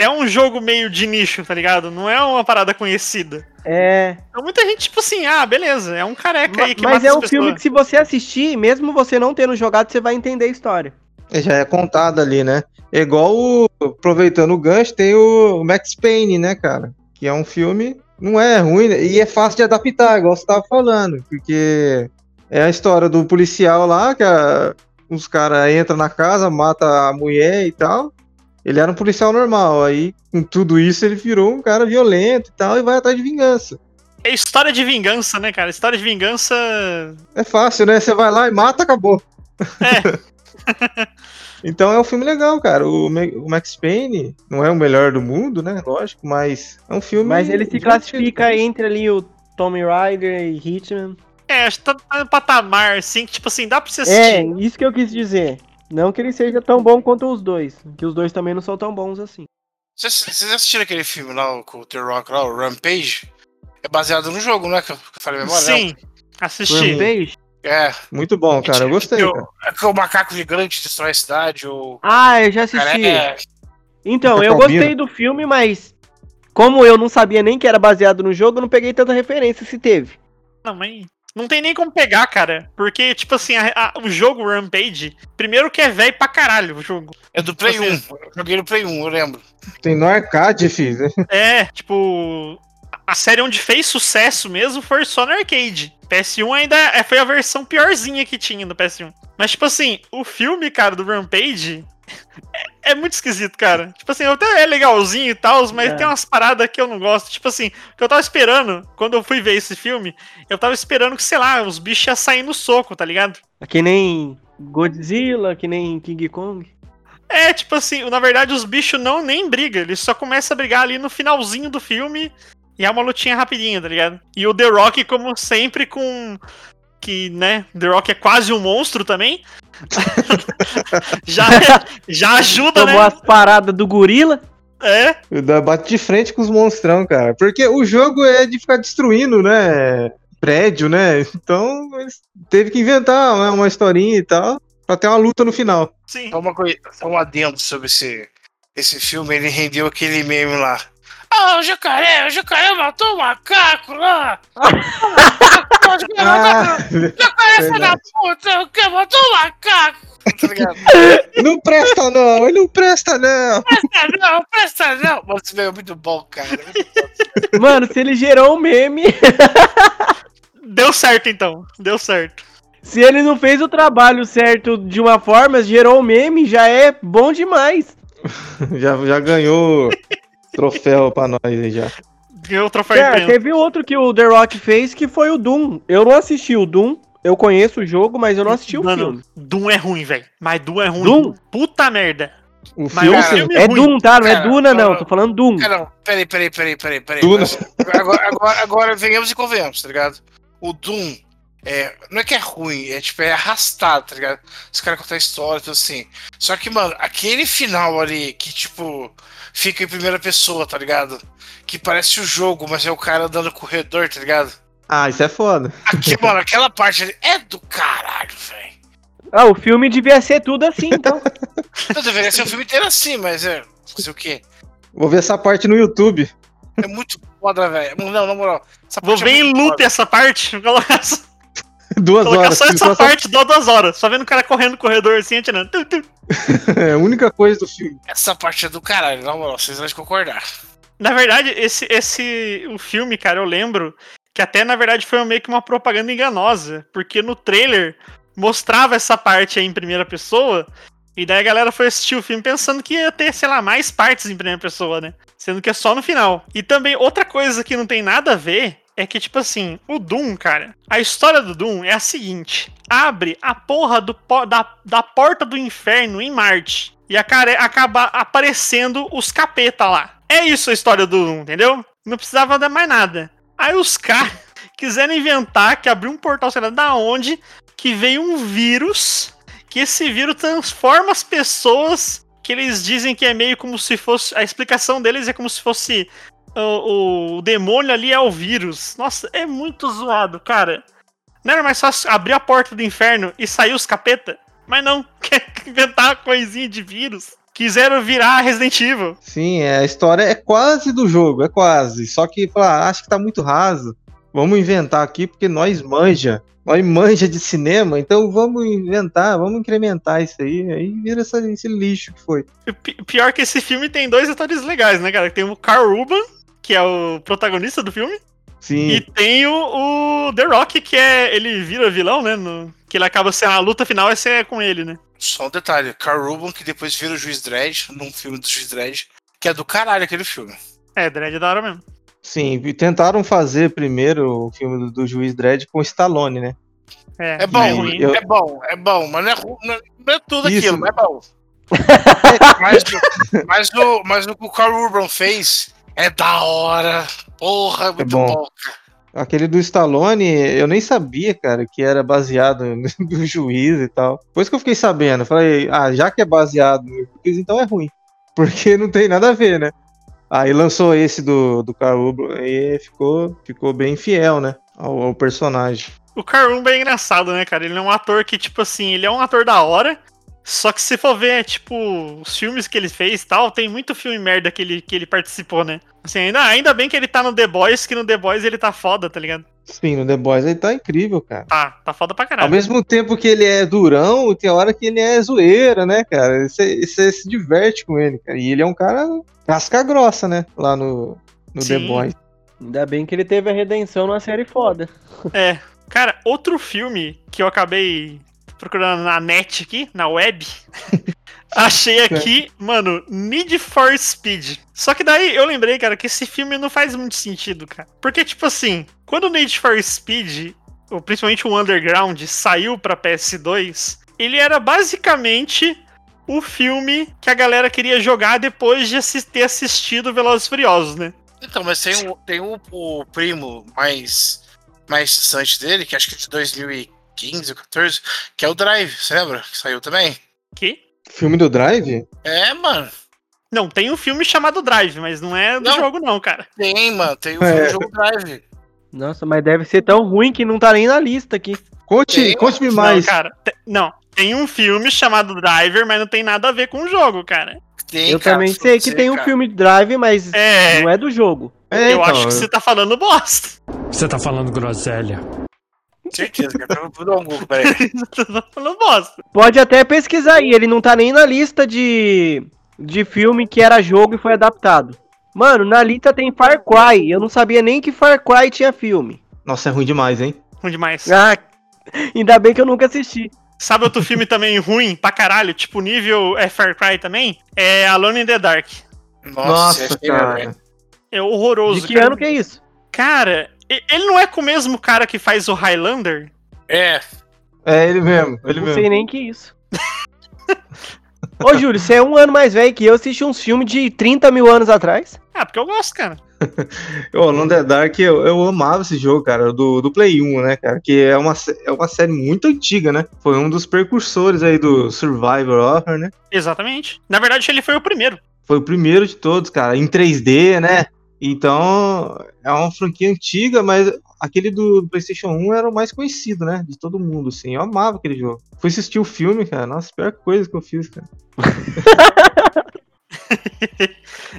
é um jogo meio de nicho, tá ligado? Não é uma parada conhecida. É. Então muita gente, tipo assim, ah, beleza, é um careca aí que Mas mata é um filme que se você assistir, mesmo você não tendo jogado, você vai entender a história. É, Já é contado ali, né? É igual o. Aproveitando o gancho, tem o Max Payne, né, cara? Que é um filme. Não é ruim, né? e é fácil de adaptar, igual você tava falando. Porque é a história do policial lá, que a- os caras entram na casa, mata a mulher e tal. Ele era um policial normal. Aí, com tudo isso, ele virou um cara violento e tal, e vai atrás de vingança. É história de vingança, né, cara? História de vingança. É fácil, né? Você vai lá e mata, acabou. É. então é um filme legal, cara. O, Ma- o Max Payne não é o melhor do mundo, né? Lógico, mas é um filme. Mas ele se classifica entre ali o Tommy Rider e Hitman. É, acho que tá, tá no patamar, assim, que, tipo assim, dá pra você É, assistir. isso que eu quis dizer. Não que ele seja tão bom quanto os dois. Que os dois também não são tão bons assim. Vocês assistiram aquele filme lá com o The Rock lá, o Rampage? É baseado no jogo, não é? Que eu falei memória? Sim, assisti. Rampage? É. Muito bom, cara. Eu gostei, Que o, cara. é que o macaco gigante destrói a cidade, o. Ah, eu já assisti. Cara, é, Então, eu gostei do filme, mas como eu não sabia nem que era baseado no jogo, eu não peguei tanta referência se teve. Não, mas não tem nem como pegar, cara. Porque, tipo assim, a- a- o jogo Rampage, primeiro que é velho pra caralho o jogo. é do Play Você- 1. Eu joguei no Play 1, eu lembro. Tem no arcade, filho. É, tipo. A série onde fez sucesso mesmo foi só no arcade. PS1 ainda é- foi a versão piorzinha que tinha do PS1. Mas, tipo assim, o filme, cara, do Rampage é, é muito esquisito, cara. Tipo assim, até é legalzinho e tal, mas É. tem umas paradas que eu não gosto. Tipo assim, o que eu tava esperando, quando eu fui ver esse filme, eu tava esperando que, sei lá, os bichos iam sair no soco, tá ligado? Que nem Godzilla, que nem King Kong. É, tipo assim, na verdade os bichos não nem brigam, eles só começam a brigar ali no finalzinho do filme e é uma lutinha rapidinha, tá ligado? E o The Rock, como sempre, com. Que, né, The Rock é quase um monstro também. já, já ajuda, Tomou né? as paradas do gorila. É, Dá- Bate de frente com os monstrão, cara. Porque o jogo é de ficar destruindo, né? prédio, né? Então eles teve que inventar né, uma historinha e tal pra ter uma luta no final. Sim. Só uma coisa, só um adendo sobre esse, esse filme, ele rendeu aquele meme lá. Ah, o jacaré, o jacaré matou o macaco lá! o jacaré Ah, jacaré filho da puta, o que matou o macaco! Tá não presta não, ele não presta não. Presta não, presta não! Mano, esse meme é muito bom, cara. Mano, se ele gerou um meme, Deu certo então. Deu certo. se ele não fez o trabalho certo de uma forma, gerou um meme, já é bom demais. Já, já ganhou troféu pra nós aí já. Ganhou o troféu Cara, imprensa. teve outro que o The Rock fez que foi o Doom. Eu não assisti o Doom. Eu conheço o jogo, mas eu não assisti o Mano, filme. Doom é ruim, velho. Mas Doom é ruim. Doom? Puta merda. O Mas filme, o Cara, filme É ruim. Doom, tá? Não é Cara, Duna, não. Tô falando Doom. Ah, não, peraí, peraí, peraí, peraí, peraí. Duna. Mas Agora, agora, agora venhamos e convenhamos, tá ligado? O Doom é, não é que é ruim, é tipo, é arrastado, tá ligado? Os caras contam a história, tudo assim. Só que, mano, aquele final ali que, tipo, fica em primeira pessoa, tá ligado? Que parece o jogo, mas é o cara andando no corredor, tá ligado? Ah, isso é foda. Aqui, mano, aquela parte ali é do caralho, velho. Ah, o filme devia ser tudo assim, então. Não deveria ser o filme inteiro assim, mas é. Fazer o quê? Vou ver essa parte no YouTube. É muito foda, velho. Não, na moral. essa Vou parte é ver em muito luta foda. essa parte. Vou colocar só, Duas colocar horas. só essa só- parte, dá duas horas. Só vendo o cara correndo no corredor assim, atirando. É a única coisa do filme. Essa parte é do caralho, na moral, vocês vão concordar. Na verdade, esse, esse. O filme, cara, eu lembro que até na verdade foi meio que uma propaganda enganosa. Porque no trailer mostrava essa parte aí em primeira pessoa. E daí a galera foi assistir o filme pensando que ia ter, sei lá, mais partes em primeira pessoa, né? Sendo que é só no final. E também, outra coisa que não tem nada a ver é que, tipo assim, o Doom, cara, a história do Doom é a seguinte: abre a porra do, da, da porta do inferno em Marte. E a cara acaba aparecendo os capeta lá. É isso a história do Doom, entendeu? Não precisava dar mais nada. Aí os caras quiseram inventar que abriu um portal, sei lá da onde, que veio um vírus, que esse vírus transforma as pessoas, que eles dizem que é meio como se fosse. A explicação deles é como se fosse. O, o demônio ali é o vírus. Nossa, é muito zoado, cara. Não era mais fácil abrir a porta do inferno e sair os capeta? Mas não, quer inventar uma coisinha de vírus. Quiseram virar Resident Evil. Sim, é, a história é quase do jogo, é quase. Só que, fala, acho que tá muito raso. Vamos inventar aqui, porque nós manja. Nós manja de cinema, então vamos inventar, vamos incrementar isso aí. Aí vira essa- esse lixo que foi. Pi- Pior que esse filme tem dois atores legais, né, cara? Tem o Carl Urban, que é o protagonista do filme, Sim, e tem o, o The Rock, que é. Ele vira vilão, né? no- que ele acaba sendo. A luta final vai ser com ele, né? Só um detalhe, Carl Rubin, que depois vira o Juiz Dredd, num filme do Juiz Dredd, que é do caralho aquele filme. É, Dredd é da hora mesmo. sim. E tentaram fazer primeiro o filme do, do Juiz Dredd com Stallone, né? É, É bom, é ruim. eu- é bom, é bom, mas não é, não é- não é tudo Isso. aquilo, mas é bom. mas, o- mas, o, mas o que o Carl Urban fez é da hora. Porra, é muito bom. bom. Aquele do Stallone, eu nem sabia, cara, que era baseado no juiz e tal. Depois que eu fiquei sabendo, eu falei, ah, já que é baseado no juiz, então é ruim. Porque não tem nada a ver, né? Aí lançou esse do, do Carl Urban e ficou, ficou bem fiel, né? Ao, ao personagem. O Carl Urban é engraçado, né, cara? Ele é um ator que, tipo assim, ele é um ator da hora. Só que se for ver, tipo, os filmes que ele fez e tal, tem muito filme merda que ele, que ele participou, né? Assim, ainda, ainda bem que ele tá no The Boys, que no The Boys ele tá foda, tá ligado? Sim, no The Boys ele tá incrível, cara. Tá, tá foda pra Ao caralho. mesmo tempo que ele é durão, tem hora que ele é zoeira, né, cara? Você se diverte com ele, cara. E ele é um cara casca grossa, né? Lá no, no The. Boys. Ainda bem que ele teve a redenção numa série foda. É. Cara, outro filme que eu acabei procurando na net aqui, na web. Achei aqui, mano, Need for Speed. Só que daí eu lembrei, cara, que esse filme não faz muito sentido, cara. Porque, tipo assim, quando o Need for Speed, ou principalmente o Underground, saiu pra PS2, ele era basicamente o filme que a galera queria jogar depois de ter assistido Velozes Furiosos, né? Então, mas tem, o, tem o primo mais, mais distante dele, que acho que é de 2000 15, 14, que é o Drive, você lembra? Que saiu também. Que? Filme do Drive? É, mano. Não, tem um filme chamado Drive, mas não é do não, jogo, não, cara. Tem, mano, tem o um é. jogo Drive. Nossa, mas deve ser tão ruim que não tá nem na lista aqui. Conte, conte-me mais. Não, cara, não, tem um filme chamado Driver, mas não tem nada a ver com o jogo, cara. Tem, eu cara, também sei que sei, tem cara. um filme de Drive, mas é... não é do jogo. É, eu então, acho que você tá falando bosta. Você tá falando groselha. Certeza, cara. Eu Vou dar um Google, peraí. Você falando bosta. Pode até pesquisar aí, ele não tá nem na lista de, de filme que era jogo e foi adaptado. Mano, na lista tem Far Cry. Eu não sabia nem que Far Cry tinha filme. Nossa, é ruim demais, hein? Ruim demais. Ah, ainda bem que eu nunca assisti. Sabe outro filme também ruim pra caralho? Tipo, nível é Far Cry também? É Alone in the Dark. Nossa, Nossa, que é, cara. velho. É horroroso. De que cara. ano que é isso? Cara, ele não é com o mesmo cara que faz o Highlander? É, É ele mesmo, ele não mesmo. sei nem que isso. Ô, Júlio, você é um ano mais velho que eu, assisti uns filmes de 30 mil anos atrás. Ah, porque eu gosto, cara. Ô, Alone the Dark, eu, eu amava esse jogo, cara, do, do Play 1, né, cara? Que é uma, é uma série muito antiga, né? Foi um dos precursores aí do Survivor Horror, né? Exatamente. Na verdade, ele foi o primeiro. Foi o primeiro de todos, cara, em 3D, né? Então, é uma franquia antiga, mas aquele do PlayStation 1 era o mais conhecido, né? De todo mundo, assim. Eu amava aquele jogo. Fui assistir o filme, cara. Nossa, a pior coisa que eu fiz, cara.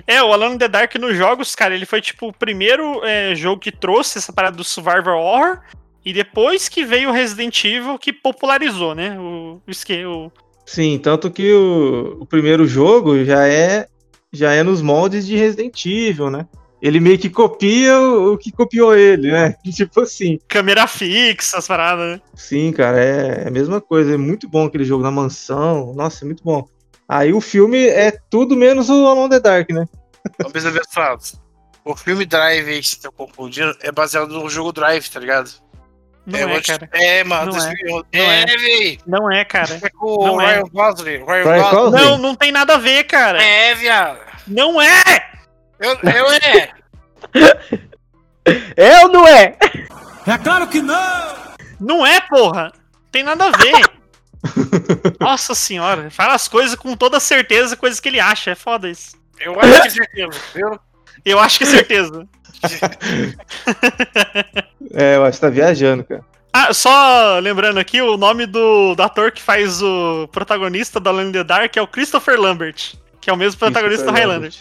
É, o in the Dark nos jogos, cara, ele foi tipo o primeiro é, jogo que trouxe essa parada do Survivor Horror. E depois que veio o Resident Evil que popularizou, né? O, o o- Sim, tanto que o, o primeiro jogo já é já é nos moldes de Resident Evil, né? Ele meio que copia o, o que copiou ele, né? Tipo assim. câmera fixa, as paradas, né? Sim, cara, é, é a mesma coisa. É muito bom aquele jogo na mansão. Nossa, é muito bom. Aí o filme é tudo menos o Alone in the Dark, né? vamos ver abençoados. O filme Drive aí que você tá confundindo é baseado no jogo Drive, tá ligado? Não é, é, cara. É, mano. Não é. 2011. Não É, é. véi. Não é, cara. É com o Não é. Ryan. Gosling? Não, não tem nada a ver, cara. É, viado. Não é! Eu, eu é. É ou não é? É claro que não! Não é, porra! Tem nada a ver. Nossa senhora, fala as coisas com toda certeza, coisas que ele acha. É foda isso. Eu acho que é certeza, viu? Eu acho que é certeza. É, eu acho que tá viajando, cara. Ah, só lembrando aqui, o nome do, do ator que faz o protagonista da Alone in the Dark é o Christopher Lambert, que é o mesmo protagonista do Highlander.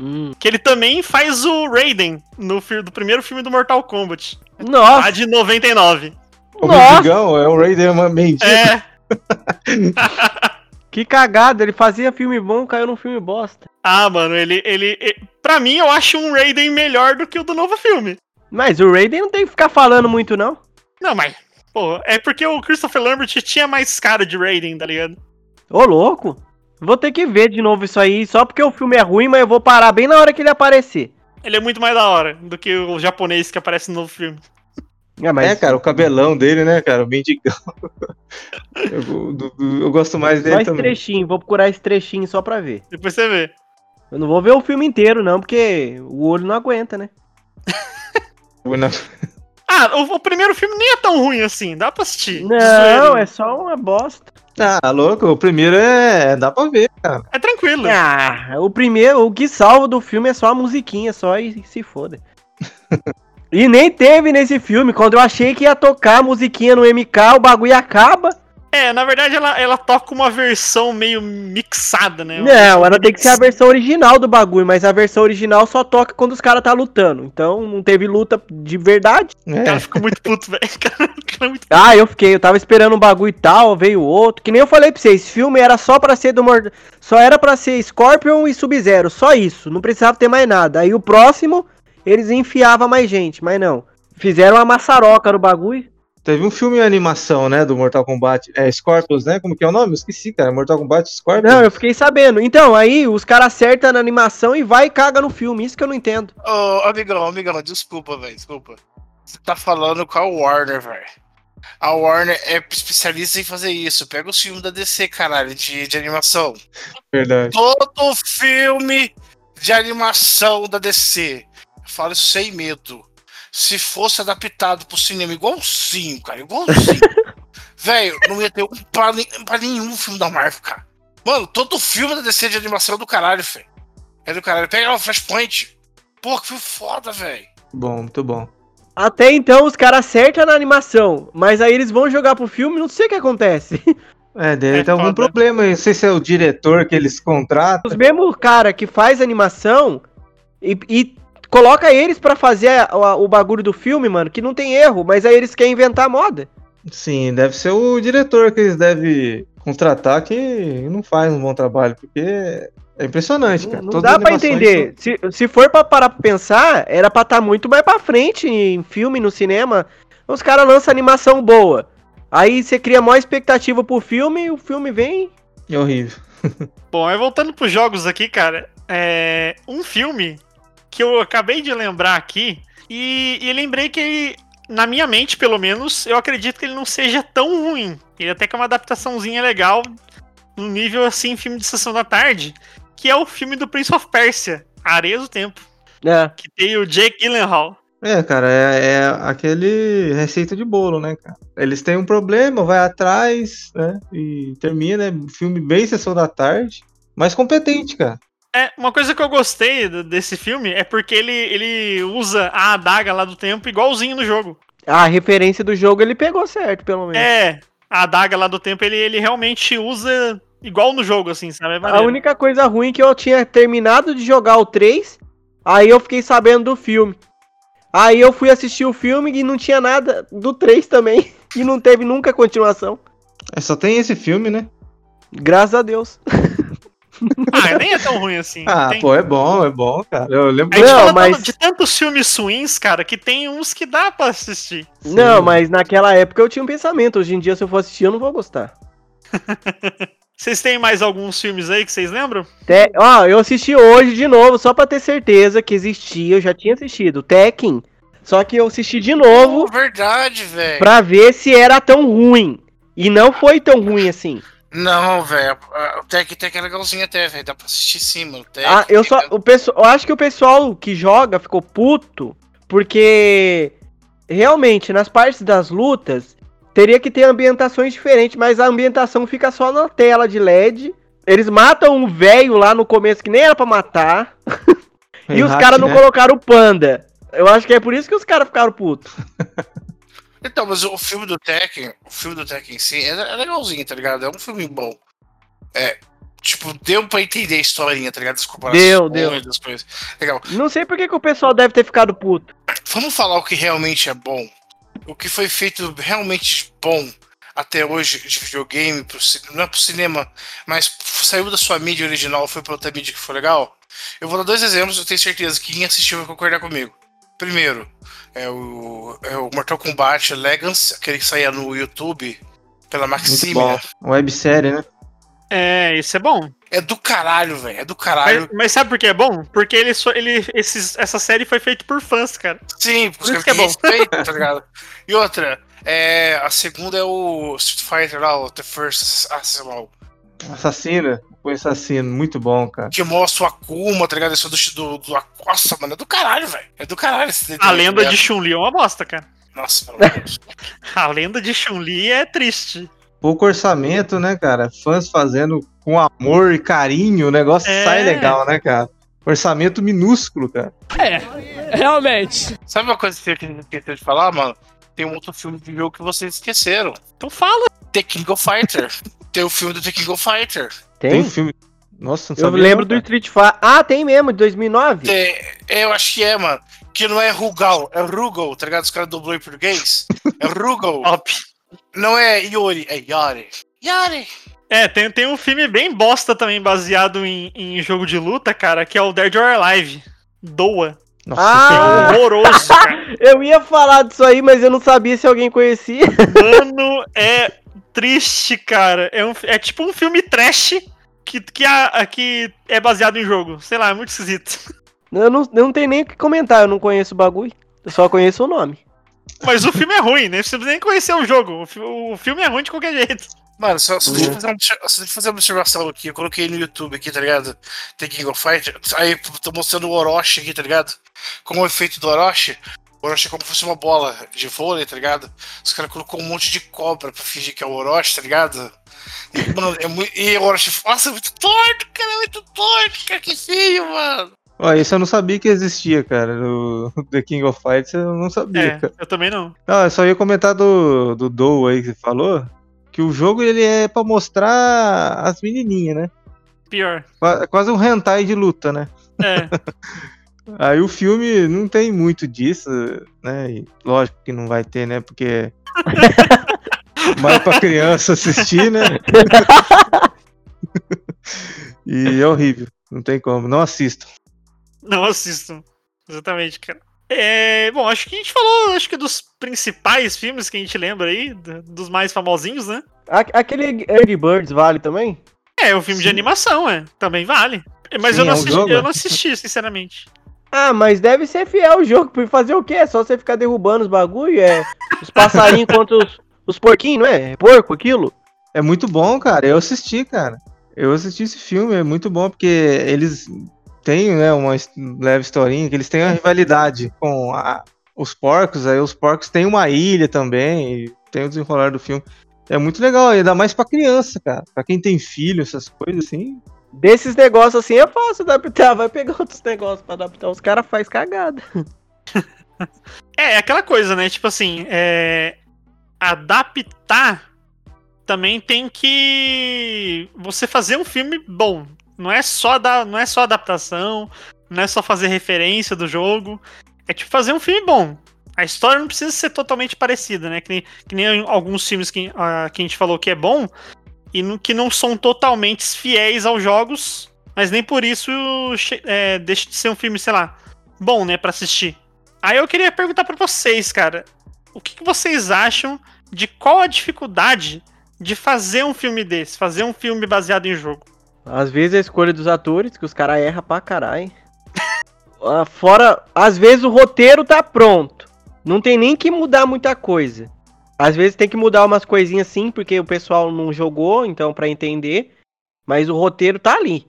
Hum. Que ele também faz o Raiden no do primeiro filme do Mortal Kombat, lá Nossa, de 99. O mendigão é o Raiden Mendigo. É, que cagada. Ele fazia filme bom, caiu num filme bosta. ah, mano, ele, ele, e- Pra mim, eu acho um Raiden melhor do que o do novo filme. Mas o Raiden não tem que ficar falando muito, não. Não, mas. Pô, é porque o Christopher Lambert tinha mais cara de Raiden, tá ligado? Ô, louco. Vou ter que ver de novo isso aí, só porque o filme é ruim, mas eu vou parar bem na hora que ele aparecer. Ele é muito mais da hora do que o japonês que aparece no novo filme. Ah, mas É, cara, o cabelão dele, né, cara? O mendigão. eu, do- do- eu gosto mais só dele esse também. trechinho, vou procurar esse trechinho só pra ver. Depois você vê. Eu não vou ver o filme inteiro, não, porque o olho não aguenta, né? Ah, o, o primeiro filme nem é tão ruim assim, dá pra assistir. Não, é só uma bosta. Ah, louco, o primeiro é. dá pra ver, cara. É tranquilo. Ah, o primeiro, o que salva do filme é só a musiquinha, só e se foda. e nem teve nesse filme, quando eu achei que ia tocar a musiquinha no MK, o bagulho acaba. É, na verdade ela, ela toca uma versão meio mixada, né? Não, ela tem que ser a versão original do bagulho, mas a versão original só toca quando os caras tá lutando. Então não teve luta de verdade. O cara É, ficou muito puto, velho. O cara ficou muito Ah, eu fiquei, eu tava esperando um bagulho e tal, veio outro. Que nem eu falei pra vocês, esse filme era só pra ser do Mord... Só era pra ser Scorpion e Sub-Zero, só isso. Não precisava ter mais nada. Aí o próximo, eles enfiavam mais gente, mas não. Fizeram uma maçaroca no bagulho. Teve um filme em animação, né, do Mortal Kombat. É Scorpions, né? Como que é o nome? Eu esqueci, cara. Mortal Kombat Scorpions. Não, eu fiquei sabendo. Então, aí os caras acertam na animação e vai e caga no filme. Isso que eu não entendo. Ô, amigão, amigão, desculpa, velho, desculpa. Você tá falando com a Warner, velho. A Warner é especialista em fazer isso. Pega os filmes da DC, caralho, de, de animação. Verdade. Todo filme de animação da DC. Eu falo isso sem medo. Se fosse adaptado pro cinema igualzinho, cara, igualzinho. Velho, não ia ter um pra, pra nenhum filme da Marvel, cara. Mano, todo filme da DC de animação é do caralho, velho. É do caralho. Pega lá o Flashpoint. Pô, que filme foda, velho. Bom, muito bom. Até então os caras acertam na animação, mas aí eles vão jogar pro filme não sei o que acontece. É, deve É ter algum foda. problema. Eu não sei se é o diretor que eles contratam. Os mesmos cara que faz animação e, e coloca eles pra fazer a- a- o bagulho do filme, mano, que não tem erro, mas aí eles querem inventar moda. Sim, deve ser o diretor que eles devem contratar que não faz um bom trabalho, porque é impressionante, cara. Não Todas dá animações entender. Se, se for pra parar pra pensar, era pra estar muito mais pra frente em filme, no cinema. Os caras lançam animação boa. Aí você cria maior expectativa pro filme e o filme vem. são- É horrível. Bom, aí voltando pros jogos aqui, cara, é um filme que eu acabei de lembrar aqui e, e lembrei que ele, na minha mente, pelo menos, eu acredito que ele não seja tão ruim. Ele até que é uma adaptaçãozinha legal, no nível assim, filme de sessão da tarde, que é o filme do Prince of Persia, Areias do Tempo, É. que tem o Jake Gyllenhaal. É, cara, é, é aquele receita de bolo, né, cara? Eles têm um problema, vai atrás, né? E termina, é um filme bem sessão da tarde, mas competente, cara. É, uma coisa que eu gostei desse filme é porque ele, ele usa a adaga lá do tempo igualzinho no jogo. A referência do jogo ele pegou certo, pelo menos. É, a adaga lá do tempo ele, ele realmente usa igual no jogo, assim, sabe? É A única coisa ruim é que eu tinha terminado de jogar o 3, aí eu fiquei sabendo do filme. Aí eu fui assistir o filme e não tinha nada do 3 também. E não teve nunca continuação. É, só tem esse filme, né? Graças a Deus. Ah, nem é tão ruim assim. Ah, Tem- pô, é bom, é bom, cara. Eu lembro. A gente Não, mas- tanto- de tantos filmes ruins, cara, que tem uns que dá pra assistir. Não, mas naquela época eu tinha um pensamento. Hoje em dia, se eu for assistir, eu não vou gostar. Vocês têm mais alguns filmes aí que vocês lembram? Te... Ó, eu assisti hoje de novo, só pra ter certeza que existia. Eu já tinha assistido. Tekken. Só que eu assisti de novo Pô, verdade, velho. pra ver se era tão ruim. E não foi tão ruim assim. Não, velho. O Tech Tech é legalzinho até, velho. Dá pra assistir sim, mano. Tech, Ah, eu só. O pessoal, eu acho que o pessoal que joga ficou puto porque realmente nas partes das lutas teria que ter ambientações diferentes, mas a ambientação fica só na tela de LED. Eles matam um velho lá no começo que nem era pra matar. e os caras não né? colocaram o panda. Eu acho que é por isso que os caras ficaram putos. Então, mas o filme do Tekken, o filme do Tekken em si, é, é legalzinho, tá ligado? É um filme bom. É, tipo, deu pra entender a historinha, tá ligado? Comparações Deu, deu. das coisas. Legal. Não sei por que, que o pessoal deve ter ficado puto. Vamos falar o que realmente é bom. O que foi feito realmente bom até hoje de videogame, pro, não é pro cinema, mas saiu da sua mídia original, foi pra outra mídia que foi legal. Eu vou dar dois exemplos, eu tenho certeza que quem assistiu vai concordar comigo. Primeiro, é o, é o Mortal Kombat Legends, aquele que saía no YouTube pela bom. né? Websérie, né? É, isso é bom. É do caralho, velho. É do caralho. Mas, mas sabe por que é bom? Porque ele, só- ele esses, essa série foi feita por fãs, cara. Sim, Por isso que é bom. respeito, tá ligado? E outra, é, a segunda é o Street Fighter lá, o The First Assassin, Assassino. O assassino, muito bom, cara. que mostra o Akuma, tá ligado? Isso é do, do, do. Nossa, mano, é do caralho, velho. É do caralho esse A lenda de Chun-Li é uma bosta, cara. Nossa, pelo amor de Deus. A lenda de Chun-Li é triste. Pouco orçamento, né, cara? Fãs fazendo com amor e carinho, o negócio É. sai legal, né, cara? Orçamento minúsculo, cara. Realmente. Sabe uma coisa que eu esqueci de falar, mano? Tem um outro filme de jogo que vocês esqueceram. Então fala. The King of Fighter. Tem o filme do The King of Fighter. Tem, Tem? um filme. Nossa, não Eu sabia lembro não, do. Street Fighter. Ah, tem mesmo, de 2009. Tem- eu acho que é, mano. Que não é Rugal, é Rugal, tá ligado? Os caras dublou em português. É Rugal. Top. Não é Yori, é Yari. Yari. É, tem, tem um filme bem bosta também, baseado em, em jogo de luta, cara, que é o Dead or Alive. Doa. Nossa, Ah! É horroroso, cara. Eu ia falar disso aí, mas eu não sabia se alguém conhecia. Mano, é triste, cara. É, um, é tipo um filme trash que, que, a, que é baseado em jogo. Sei lá, é muito esquisito. Eu não, eu não tenho nem o que comentar, eu não conheço o bagulho. Eu só conheço o nome. Mas o filme é ruim, né? Você não precisa nem conhecer o jogo. O, o filme é ruim de qualquer jeito. Mano, só, só, deixa eu Uhum. fazer uma, só deixa eu fazer uma observação aqui. Eu coloquei no YouTube aqui, tá ligado? The King of Fighter. Aí tô mostrando o Orochi aqui, tá ligado? Como o efeito do Orochi. Orochi é como se fosse uma bola de vôlei, tá ligado? Os caras colocou um monte de cobra pra fingir que é o Orochi, tá ligado? E, mano, é muito, e o Orochi, nossa, é muito torto, cara, é muito torto, cara, que feio, mano. Ó, isso eu não sabia que existia, cara. No The King of Fights eu não sabia, É, cara. eu também não. Ah, eu só ia comentar do, do Doe aí que você falou. Que o jogo ele é pra mostrar as menininhas, né? Pior. Qua- Quase um hentai de luta, né? É. Aí o filme não tem muito disso, né? E lógico que não vai ter, né? Porque é mais pra criança assistir, né? e é horrível. Não tem como. Não assisto. Não assisto. Exatamente, cara. É, bom, acho que a gente falou, acho que dos principais filmes que a gente lembra aí, do- dos mais famosinhos, né? Aquele Angry Birds vale também? É, o filme de animação, é. Também vale. Mas Sim, eu, não é um assisti, eu é. não assisti, sinceramente. Ah, mas deve ser fiel o jogo, por fazer o quê? É só você ficar derrubando os bagulho, é os passarinhos contra os, os porquinhos, não é? É porco aquilo? É muito bom, cara. Eu assisti, cara. Eu assisti esse filme, é muito bom porque eles têm, né, uma leve historinha, que eles têm uma rivalidade com a- os porcos, aí os porcos têm uma ilha também, e tem o desenrolar do filme. É muito legal, ainda mais pra criança, cara. Pra quem tem filho, essas coisas assim. Desses negócios assim é fácil adaptar, vai pegar outros negócios pra adaptar, os caras faz cagada. É, é aquela coisa, né? Tipo assim, é... adaptar também tem que você fazer um filme bom. Não é só da, não é só adaptação, não é só fazer referência do jogo. É tipo fazer um filme bom. A história não precisa ser totalmente parecida, né? Que nem, que nem alguns filmes que, ah, que a gente falou que é bom e no- que não são totalmente fiéis aos jogos, mas nem por isso é, deixa de ser um filme, sei lá, bom, né, pra assistir. Aí eu queria perguntar pra vocês, cara, o que, que vocês acham de qual a dificuldade de fazer um filme desse, fazer um filme baseado em jogo? Às vezes a escolha dos atores, que os caras erram pra caralho. Ah, Fora, às vezes o roteiro tá pronto. Não tem nem que mudar muita coisa. Às vezes tem que mudar umas coisinhas sim, porque o pessoal não jogou, então pra entender. Mas o roteiro tá ali.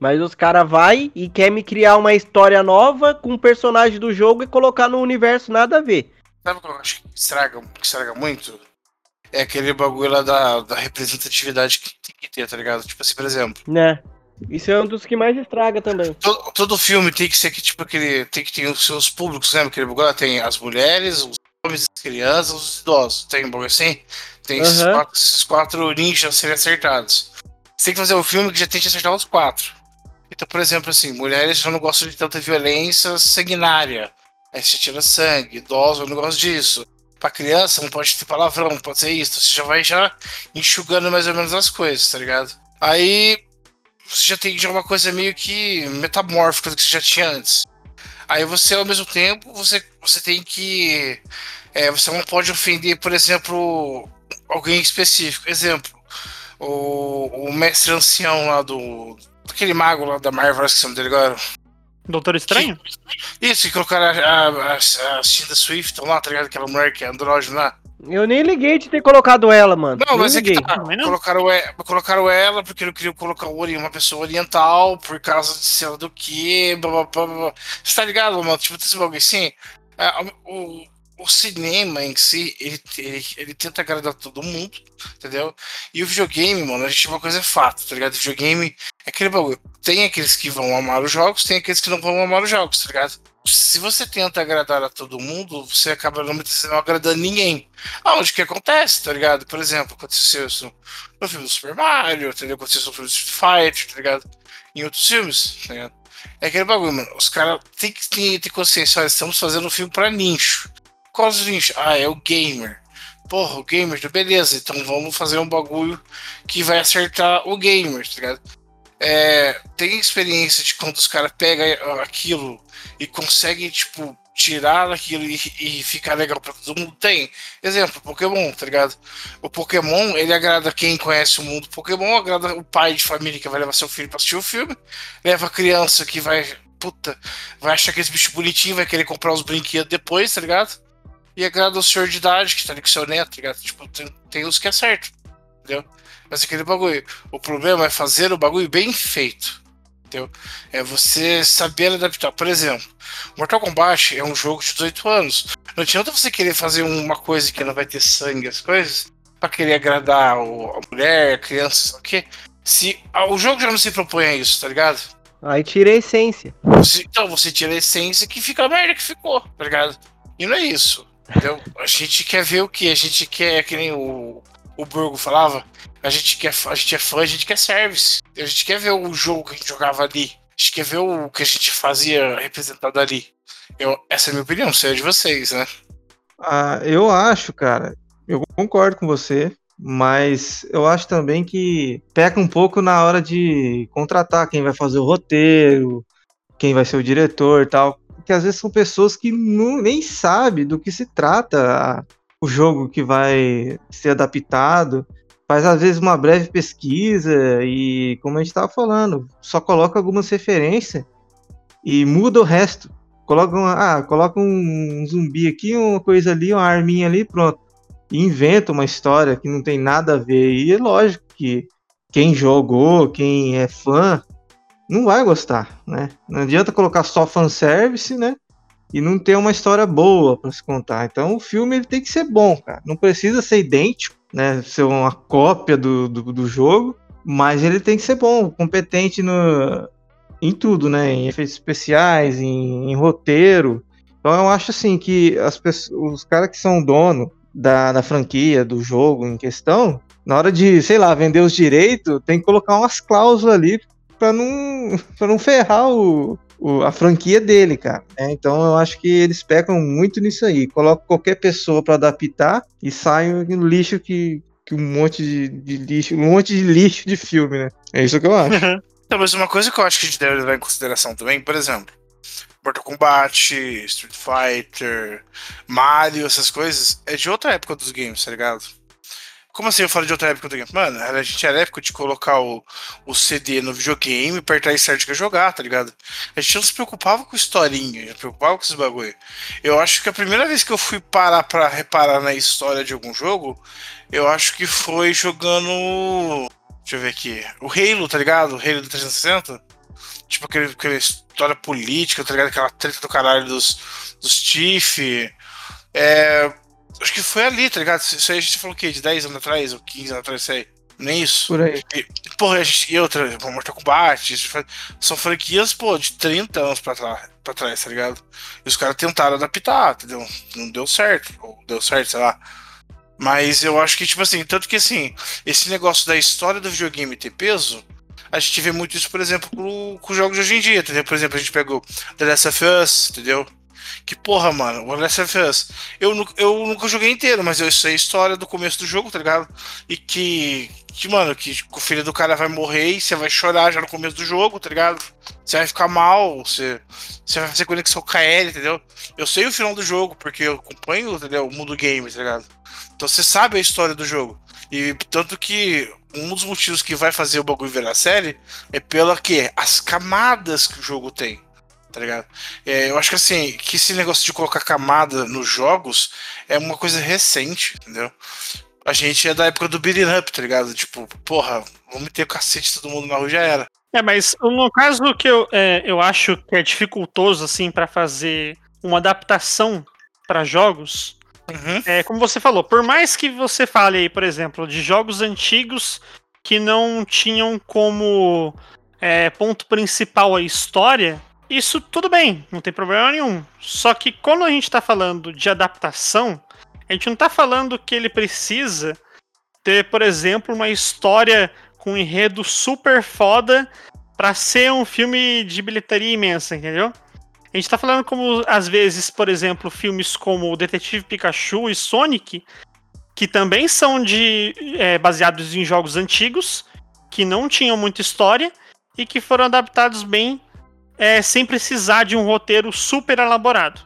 Mas os caras vai e quer me criar uma história nova com um personagem do jogo e colocar no universo nada a ver. Sabe o que eu acho que estraga, que estraga muito? É aquele bagulho lá da, da representatividade que tem que ter, tá ligado? Tipo assim, por exemplo, Né? Isso é um dos que mais estraga também. todo, todo filme tem que ser que, tipo, aquele. Tem que ter os seus públicos, lembra? Aquele bagulho lá tem as mulheres, os as crianças, os idosos. Tem um assim? Tem esses, quatro, esses quatro ninjas a serem acertados. Você tem que fazer um filme que já tente acertar os quatro. Então, por exemplo, assim, mulheres já não gostam de tanta violência sanguinária. Aí você tira sangue, idosos eu não gosto disso. Pra criança não pode ter palavrão, pode ser isso. Você já vai já enxugando mais ou menos as coisas, tá ligado? Aí você já tem já uma coisa meio que metamórfica do que você já tinha antes. Aí você, ao mesmo tempo, você, você tem que. é, você não pode ofender, por exemplo, alguém específico. Exemplo, o, o mestre ancião lá do. Aquele mago lá da Marvel, acho que o nome dele agora. Doutor Estranho? Isso, que colocaram a, a, a, a Tilda Swifton lá, tá ligado? Aquela mulher que é andrógeno lá. Eu nem liguei de ter colocado ela, mano. Não, Nem mas é que liguei. tá. Colocaram, e- colocaram ela porque não queriam colocar o ori- uma pessoa oriental por causa de sei lá do que. Blá, blá, blá, blá, blá. Você tá ligado, mano? Tipo, esse bagulho assim. é, o, o cinema em si, ele, ele, ele tenta agradar todo mundo, entendeu? E o videogame, mano, a gente uma coisa é fato, tá ligado? O videogame é aquele bagulho. Tem aqueles que vão amar os jogos, tem aqueles que não vão amar os jogos, tá ligado? Se você tenta agradar a todo mundo, você acaba não, agradando ninguém. Aonde que acontece, tá ligado? Por exemplo, aconteceu isso no filme do Super Mario, entendeu? Aconteceu no filme do Street Fighter, tá ligado? Em outros filmes, tá ligado? É aquele bagulho, mano. Os caras têm que ter, ter consciência, olha, estamos fazendo um filme pra nicho. Qual os nichos? Ah, é o gamer. Porra, o gamer, beleza, então vamos fazer um bagulho que vai acertar o gamer, tá ligado? É, tem experiência de quando os caras pegam aquilo e conseguem, tipo, tirar aquilo e, e ficar legal pra todo mundo? Tem. Exemplo, Pokémon, tá ligado? O Pokémon, ele agrada quem conhece o mundo Pokémon, agrada o pai de família que vai levar seu filho pra assistir o filme, leva a criança que vai, puta, vai achar aqueles bichos bonitinhos, vai querer comprar os brinquedos depois, tá ligado? E agrada o senhor de idade que tá ali com seu neto, tá ligado? Tipo, tem, tem os que é certo, entendeu? Mas aquele bagulho. O problema é fazer o bagulho bem feito. Entendeu? É você saber adaptar. Por exemplo, Mortal Kombat é um jogo de 18 anos. Não adianta você querer fazer uma coisa que não vai ter sangue, as coisas, pra querer agradar o- a mulher, a criança, o quê. Se o jogo já não se propõe a isso, tá ligado? Aí tira a essência. Você- então você tira a essência que fica a merda que ficou, tá ligado? E não é isso. Entendeu? A gente quer ver o que? A gente quer, que nem o, o Burgo falava, a gente, quer, a gente é fã, a gente quer service. A gente quer ver o jogo que a gente jogava ali. A gente quer ver o que a gente fazia representado ali. Eu, essa é a minha opinião, sei a de vocês, né? Ah, eu acho, cara, eu concordo com você, mas eu acho também que peca um pouco na hora de contratar quem vai fazer o roteiro, quem vai ser o diretor e tal. Porque às vezes são pessoas que não, nem sabem do que se trata a- o jogo que vai ser adaptado. Faz às vezes uma breve pesquisa e, como a gente estava falando, só coloca algumas referências e muda o resto. Coloca, uma, ah, coloca um zumbi aqui, uma coisa ali, uma arminha ali, pronto. E inventa uma história que não tem nada a ver. E é lógico que quem jogou, quem é fã, não vai gostar, né? Não adianta colocar só fanservice, né? E não ter uma história boa para se contar. Então o filme ele tem que ser bom, cara. Não precisa ser idêntico, né? Ser uma cópia do, do, do jogo, mas ele tem que ser bom, competente no, em tudo, né? Em efeitos especiais, em, em roteiro. Então eu acho assim que as pessoas, os caras que são dono da, da franquia, do jogo em questão, na hora de, sei lá, vender os direitos, tem que colocar umas cláusulas ali para não, pra não ferrar o, o- a franquia dele, cara. né? então eu acho que eles pecam muito nisso aí. Coloca qualquer pessoa para adaptar e sai no lixo que, que um monte de, de lixo, um monte de lixo de filme, né? É isso que eu acho. Então, mas uma coisa que eu acho que a gente deve levar em consideração também, por exemplo, Mortal Kombat, Street Fighter, Mario, essas coisas, é de outra época dos games, tá ligado? Como assim eu falo de outra época do game? Mano, a gente era época de colocar o, o CD no videogame, apertar start que jogar, tá ligado? A gente não se preocupava com historinha, a gente se preocupava com esses bagulho. Eu acho que a primeira vez que eu fui parar pra reparar na história de algum jogo, eu acho que foi jogando. Deixa eu ver aqui. O Halo, tá ligado? O Halo do 360. Tipo aquele, aquela história política, tá ligado? Aquela treta do caralho dos, dos Tiff. É, acho que foi ali, tá ligado? Isso aí a gente falou o quê? De 10 anos atrás ou 15 anos atrás, sei. Nem isso. Por aí. E, porra, a gente, e outra, Mortal Kombat, isso são franquias, pô, de 30 anos pra, trás, pra trás, tá ligado? E os caras tentaram adaptar, entendeu? Não deu certo, ou deu certo, sei lá. Mas eu acho que, tipo assim, tanto que assim, esse negócio da história do videogame ter peso, a gente vê muito isso, por exemplo, com, com os jogos de hoje em dia, entendeu? Por exemplo, a gente pegou The Last of Us, entendeu? Que porra, mano, o Last of Us. Eu, eu nunca joguei inteiro, mas eu sei a história do começo do jogo, tá ligado? E que, que, mano, que o filho do cara vai morrer e você vai chorar já no começo do jogo, tá ligado? Você vai ficar mal, você, você vai fazer conexão com a Ellie, entendeu? Eu sei o final do jogo, porque eu acompanho, entendeu? O mundo game, tá ligado? Então você sabe a história do jogo. E tanto que um dos motivos que vai fazer o bagulho virar série é pela que as camadas que o jogo tem. Tá ligado? É, eu acho que assim, que esse negócio de colocar camada nos jogos é uma coisa recente, entendeu? A gente é da época do beating up, tá ligado? Tipo, porra, vamos meter o cacete todo mundo na rua já era. É, mas no caso que eu, é, eu acho que é dificultoso, assim, pra fazer uma adaptação pra jogos, é como você falou, por mais que você fale aí, por exemplo, de jogos antigos que não tinham como é, ponto principal a história, isso tudo bem, não tem problema nenhum. Só que quando a gente tá falando de adaptação, a gente não tá falando que ele precisa ter, por exemplo, uma história com um enredo super foda pra ser um filme de bilheteria imensa, entendeu? A gente tá falando como, às vezes, por exemplo, filmes como Detetive Pikachu e Sonic, que também são de é, baseados em jogos antigos, que não tinham muita história e que foram adaptados bem é, sem precisar de um roteiro super elaborado.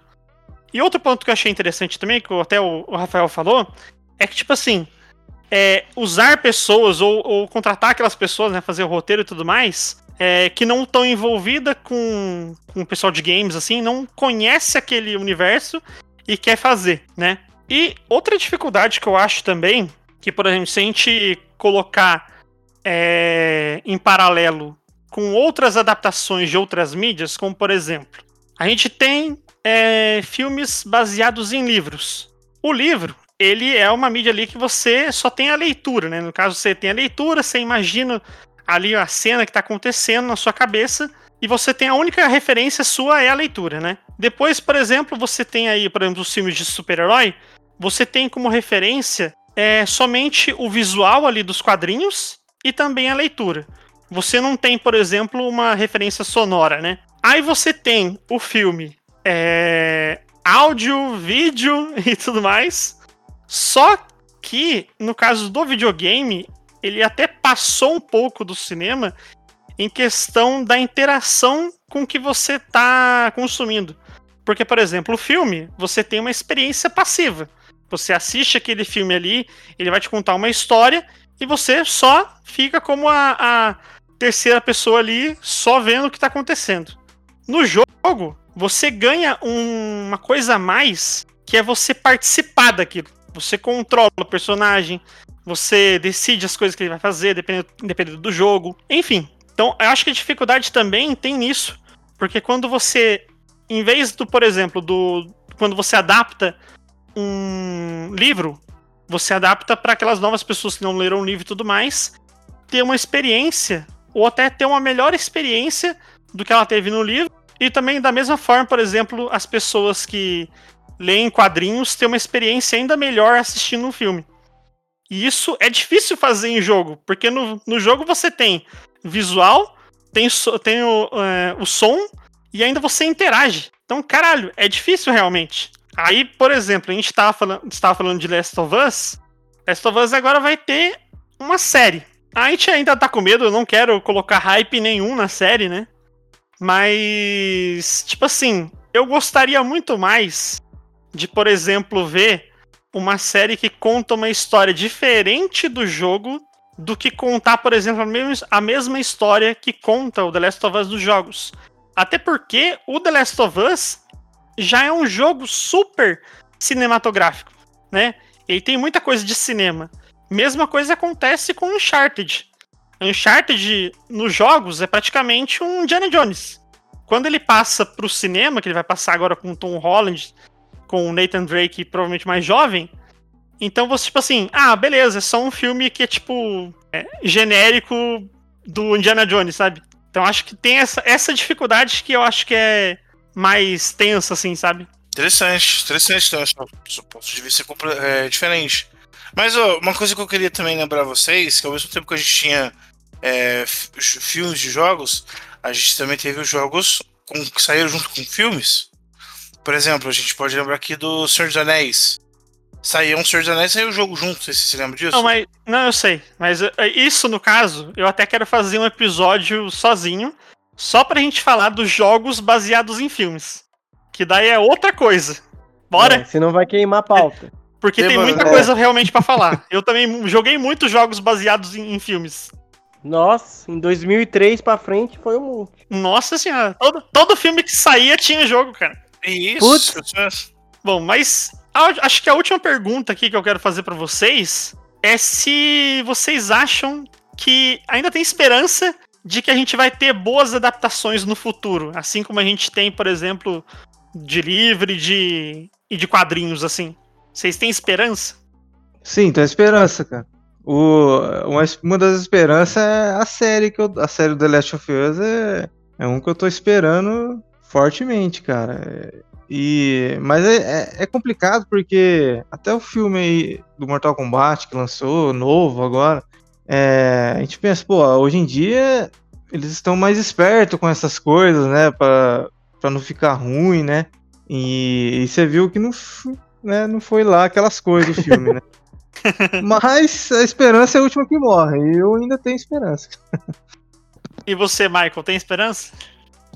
E outro ponto que eu achei interessante também, que até o, o Rafael falou, é que, tipo assim, é, usar pessoas ou, ou contratar aquelas pessoas, né, fazer o roteiro e tudo mais, é, que não estão envolvidas com, com o pessoal de games, assim, não conhece aquele universo e quer fazer, né? E outra dificuldade que eu acho também, que, por exemplo, se a gente colocar é, em paralelo com outras adaptações de outras mídias, como por exemplo, a gente tem é, filmes baseados em livros. O livro, ele é uma mídia ali que você só tem a leitura, né? No caso, você tem a leitura, você imagina ali a cena que está acontecendo na sua cabeça e você tem a única referência sua é a leitura, né? Depois, por exemplo, você tem aí, por exemplo, os filmes de super-herói, você tem como referência é, somente o visual ali dos quadrinhos e também a leitura. Você não tem, por exemplo, uma referência sonora, né? Aí você tem o filme é, áudio, vídeo e tudo mais. Só que, no caso do videogame, ele até passou um pouco do cinema em questão da interação com que você está consumindo. Porque, por exemplo, o filme, você tem uma experiência passiva. Você assiste aquele filme ali, ele vai te contar uma história e você só fica como a, a terceira pessoa ali, só vendo o que está acontecendo. No jogo, você ganha um, uma coisa a mais, que é você participar daquilo. Você controla o personagem, você decide as coisas que ele vai fazer, dependendo, dependendo do jogo. Enfim, então eu acho que a dificuldade também tem nisso. Porque quando você, em vez do, por exemplo, do quando você adapta um livro, você adapta para aquelas novas pessoas que não leram o livro e tudo mais, ter uma experiência, ou até ter uma melhor experiência do que ela teve no livro. E também, da mesma forma, por exemplo, as pessoas que leem quadrinhos ter uma experiência ainda melhor assistindo um filme. E isso é difícil fazer em jogo, porque no, no jogo você tem visual, tem, tem o, é, o som e ainda você interage. Então, caralho, é difícil realmente. Aí, por exemplo, a gente estava falando, falando de Last of Us. Last of Us agora vai ter uma série. A gente ainda tá com medo, eu não quero colocar hype nenhum na série, né? Mas, tipo assim, eu gostaria muito mais de, por exemplo, ver uma série que conta uma história diferente do jogo do que contar, por exemplo, a mesma história que conta o The Last of Us dos jogos. Até porque o The Last of Us já é um jogo super cinematográfico, né? Ele tem muita coisa de cinema. Mesma coisa acontece com Uncharted. Uncharted nos jogos é praticamente um Indiana Jones. Quando ele passa pro cinema, que ele vai passar agora com Tom Holland, com o Nathan Drake provavelmente mais jovem, então você, tipo assim, ah, beleza, é só um filme que é tipo é, genérico do Indiana Jones, sabe? Então acho que tem essa, essa dificuldade que eu acho que é mais tensa, assim, sabe? Interessante, interessante. Então, seu ponto de vista é diferente. Mas ó, uma coisa que eu queria também lembrar vocês, que ao mesmo tempo que a gente tinha é, filmes de jogos, a gente também teve os jogos com, que saíram junto com filmes. Por exemplo, a gente pode lembrar aqui do Senhor dos Anéis. Saiu um Senhor dos Anéis e saiu o jogo junto, você se lembra disso? Não, mas, não, eu sei. Mas é, isso, no caso, eu até quero fazer um episódio sozinho, só pra gente falar dos jogos baseados em filmes. Que daí é outra coisa. Bora? É, senão vai queimar a pauta. Porque tem muita coisa realmente para falar. Eu também joguei muitos jogos baseados em, em, filmes. Nossa, em 2003 pra frente foi um monte. Nossa senhora, todo, todo filme que saía tinha jogo, cara. Isso. Putz. Bom, mas acho que a última pergunta aqui que eu quero fazer para vocês é se vocês acham que ainda tem esperança de que a gente vai ter boas adaptações no futuro, assim como a gente tem, por exemplo, de livre de, e de quadrinhos, assim. Vocês têm esperança? Sim, tem esperança, cara. O, uma, uma das esperanças é a série que eu, a série do The Last of Us é, é um que eu tô esperando fortemente, cara. E, mas é, é, é, complicado porque até o filme aí do Mortal Kombat que lançou, novo agora, é, a gente pensa, pô, hoje em dia eles estão mais espertos com essas coisas, né? Pra não ficar ruim, né? E, e você viu que não, né, não foi lá aquelas coisas do filme, né? Mas a esperança é a última que morre. E eu ainda tenho esperança. E você, Michael, tem esperança?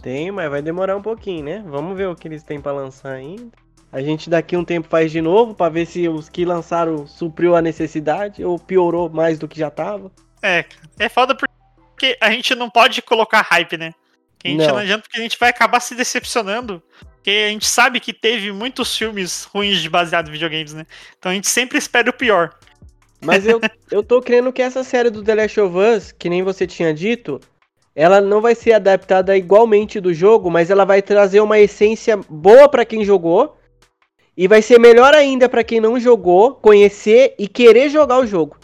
Tem, mas vai demorar um pouquinho, né? Vamos ver o que eles têm para lançar ainda. A gente daqui um tempo faz de novo para ver se os que lançaram supriu a necessidade ou piorou mais do que já tava. É, é foda porque a gente não pode colocar hype, né? Que a gente não. não adianta porque a gente vai acabar se decepcionando. Porque a gente sabe que teve muitos filmes ruins de baseado em videogames, né? Então a gente sempre espera o pior. Mas eu, eu tô crendo que essa série do The Last of Us, que nem você tinha dito, ela não vai ser adaptada igualmente do jogo, mas ela vai trazer uma essência boa para quem jogou e vai ser melhor ainda para quem não jogou conhecer e querer jogar o jogo.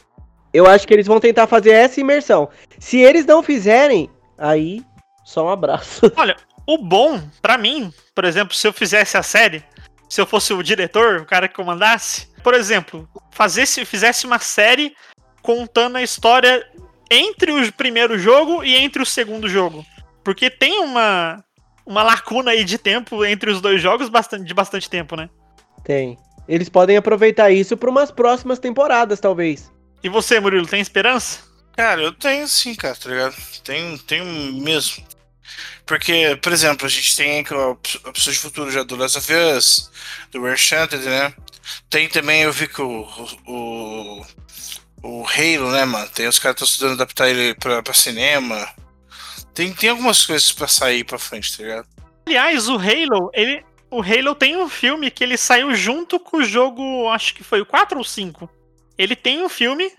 Eu acho que eles vão tentar fazer essa imersão. Se eles não fizerem, aí Só um abraço. Olha, o bom, pra mim, por exemplo, se eu fizesse a série, se eu fosse o diretor, o cara que comandasse, por exemplo, fazesse, fizesse uma série contando a história entre o primeiro jogo e entre o segundo jogo. Porque tem uma, uma lacuna aí de tempo entre os dois jogos bastante, de bastante tempo, né? Tem. Eles podem aproveitar isso para umas próximas temporadas, talvez. E você, Murilo, tem esperança? Cara, eu tenho sim, cara, tá ligado? Tenho, tenho mesmo. Porque, por exemplo, a gente tem a pessoa de futuro já do Last of Us, do Enchanted, né? Tem também, eu vi que o, o, o Halo, né, mano? Tem os caras estão estudando adaptar ele pra, pra cinema. Tem, tem algumas coisas pra sair pra frente, tá ligado? Aliás, o Halo, ele. O Halo tem um filme que ele saiu junto com o jogo, acho que foi o 4 ou 5. Ele tem um filme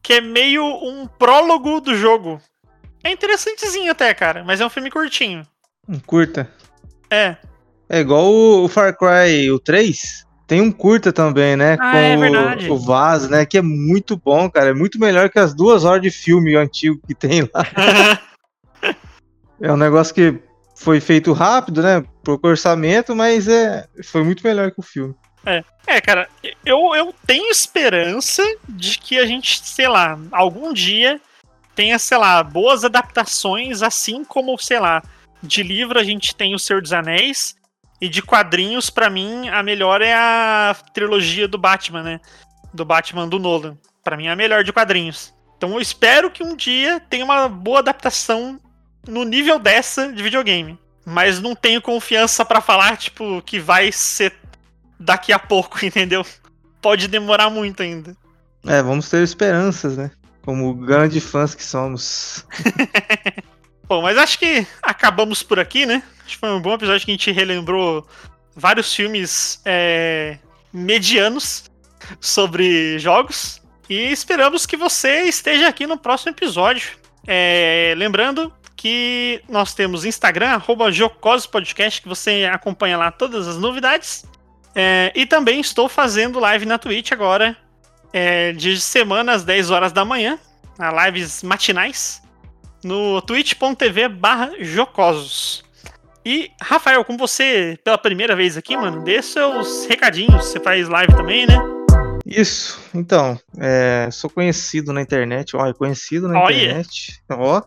que é meio um prólogo do jogo. É interessantezinho até, cara, mas é um filme curtinho. Um curta. É. É igual o Far Cry o 3. Tem um curta também, né? Ah, com é o- verdade. o, Vaz, né? Que é muito bom, cara. É muito melhor que as duas horas de filme antigo que tem lá. É um negócio que foi feito rápido, né? Pouco orçamento, mas é, foi muito melhor que o filme. É. É, cara, eu, eu tenho esperança de que a gente, sei lá, algum dia tenha, sei lá, boas adaptações, assim como, sei lá, de livro a gente tem O Senhor dos Anéis, e de quadrinhos, pra mim, a melhor é a trilogia do Batman, né? Do Batman do Nolan. Pra mim é a melhor de quadrinhos. Então eu espero que um dia tenha uma boa adaptação no nível dessa de videogame. Mas não tenho confiança pra falar, tipo, que vai ser daqui a pouco, entendeu? Pode demorar muito ainda. É, vamos ter esperanças, né? Como grandes fãs que somos. Bom, mas acho que acabamos por aqui, né? Acho que foi um bom episódio que a gente relembrou vários filmes é, medianos sobre jogos. E esperamos que você esteja aqui no próximo episódio. É, lembrando que nós temos Instagram, arroba Podcast, que você acompanha lá todas as novidades. É, e também estou fazendo live na Twitch agora, é, de semana às 10 horas da manhã, a lives matinais, no twitch.tv barra jocosos. E, Rafael, com você pela primeira vez aqui, mano, dê seus recadinhos. Você faz live também, né? Isso, então, é, sou conhecido na internet, ó, conhecido na internet, ó,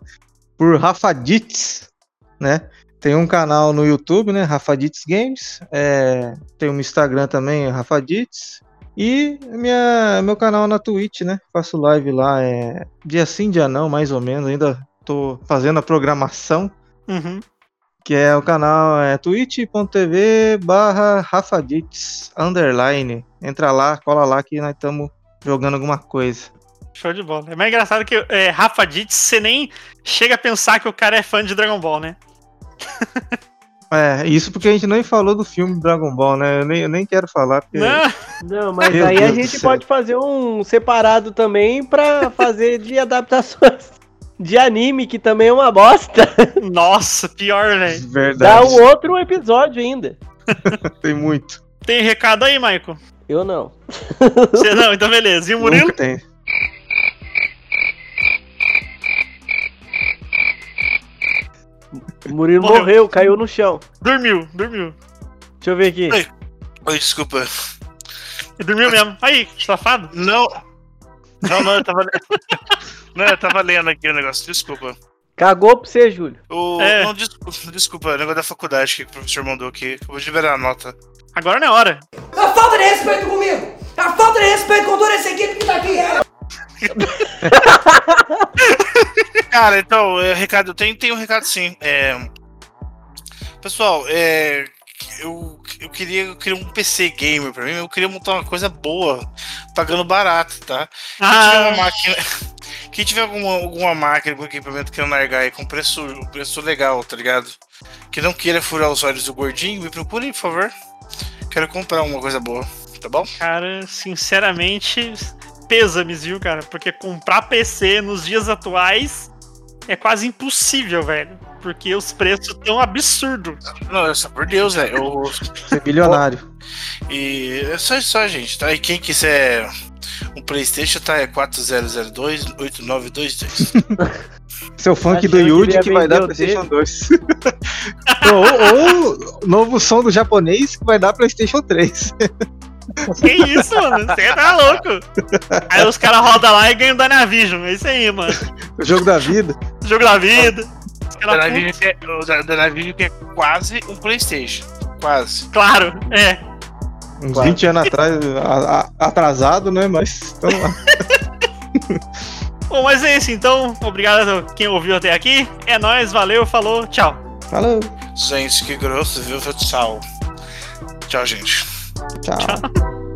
por Rafadits, né? Tem um canal no YouTube, né? Rafadits Games, é, tem um Instagram também, Rafadits, e minha, meu canal na Twitch, né? Faço live lá, é, dia sim, dia não, mais ou menos, ainda tô fazendo a programação, Uhum. que é o canal é twitch.tv barra Rafadits underline. Entra lá, cola lá que nós estamos jogando alguma coisa. Show de bola. É mais engraçado que é, Rafa Ditz, você nem chega a pensar que o cara é fã de Dragon Ball, né? É, isso porque a gente nem falou do filme Dragon Ball, né? Eu nem, eu nem quero falar. Porque... Não, Não, mas Meu aí a Deus do gente pode fazer um separado também pra fazer de adaptações de anime, que também é uma bosta. nossa, pior, velho. Dá Verdade, um outro episódio ainda. tem muito. Tem recado aí, Michael? Eu não. Você não, então beleza. E o Murilo? Nunca tem. O Murilo Morreu. morreu, caiu no chão. Dormiu, dormiu. Deixa eu ver aqui. Oi. Oi, desculpa. Ele dormiu mesmo. Aí, safado. Não. Não, não, eu tava. não, eu tava lendo aqui o negócio, desculpa. Cagou pra você, Júlio. O... É. Não, desculpa, desculpa, o negócio da faculdade que o professor mandou aqui. Eu vou liberar a nota. Agora não é hora. A falta de respeito comigo! A falta de respeito com toda essa equipe que tá aqui! Cara, então, é, recado, tem, tem um recado sim. É, pessoal, é, eu, eu, queria, eu queria um PC gamer pra mim, eu queria montar uma coisa boa, pagando barato, tá? Quem tiver Ah, uma máquina. Quem tiver alguma, alguma máquina, algum equipamento que eu largar aí com preço, preço legal, tá ligado? Que não queira furar os olhos do gordinho, me procure, por favor. Quero comprar uma coisa boa, tá bom? cara, sinceramente, pêsames, viu, cara? Porque comprar PC nos dias atuais é quase impossível, velho. Porque os preços estão absurdos. Não, só por Deus, velho. eu- Ser bilionário. E é só isso, só, gente, tá? E quem quiser um PlayStation, tá? É 4002-8922. Seu funk do Yuji que vai dar PlayStation 2. ou, ou novo som do japonês que vai dar PlayStation 3. Que isso, mano? Você tá louco. Aí os caras rodam lá e ganham Dynavision. É isso aí, mano. o jogo da vida. Jogo da vida. O Dynavision que é- o que é quase um Playstation. Quase. Claro, é. Uns 20 anos atrás, atrasado, né? Mas tamo lá. Bom, mas é isso então. Obrigado a quem ouviu até aqui. É nóis, valeu, falou, tchau. Falou. Gente, que grosso, viu? Tchau. Tchau, gente. Tchau.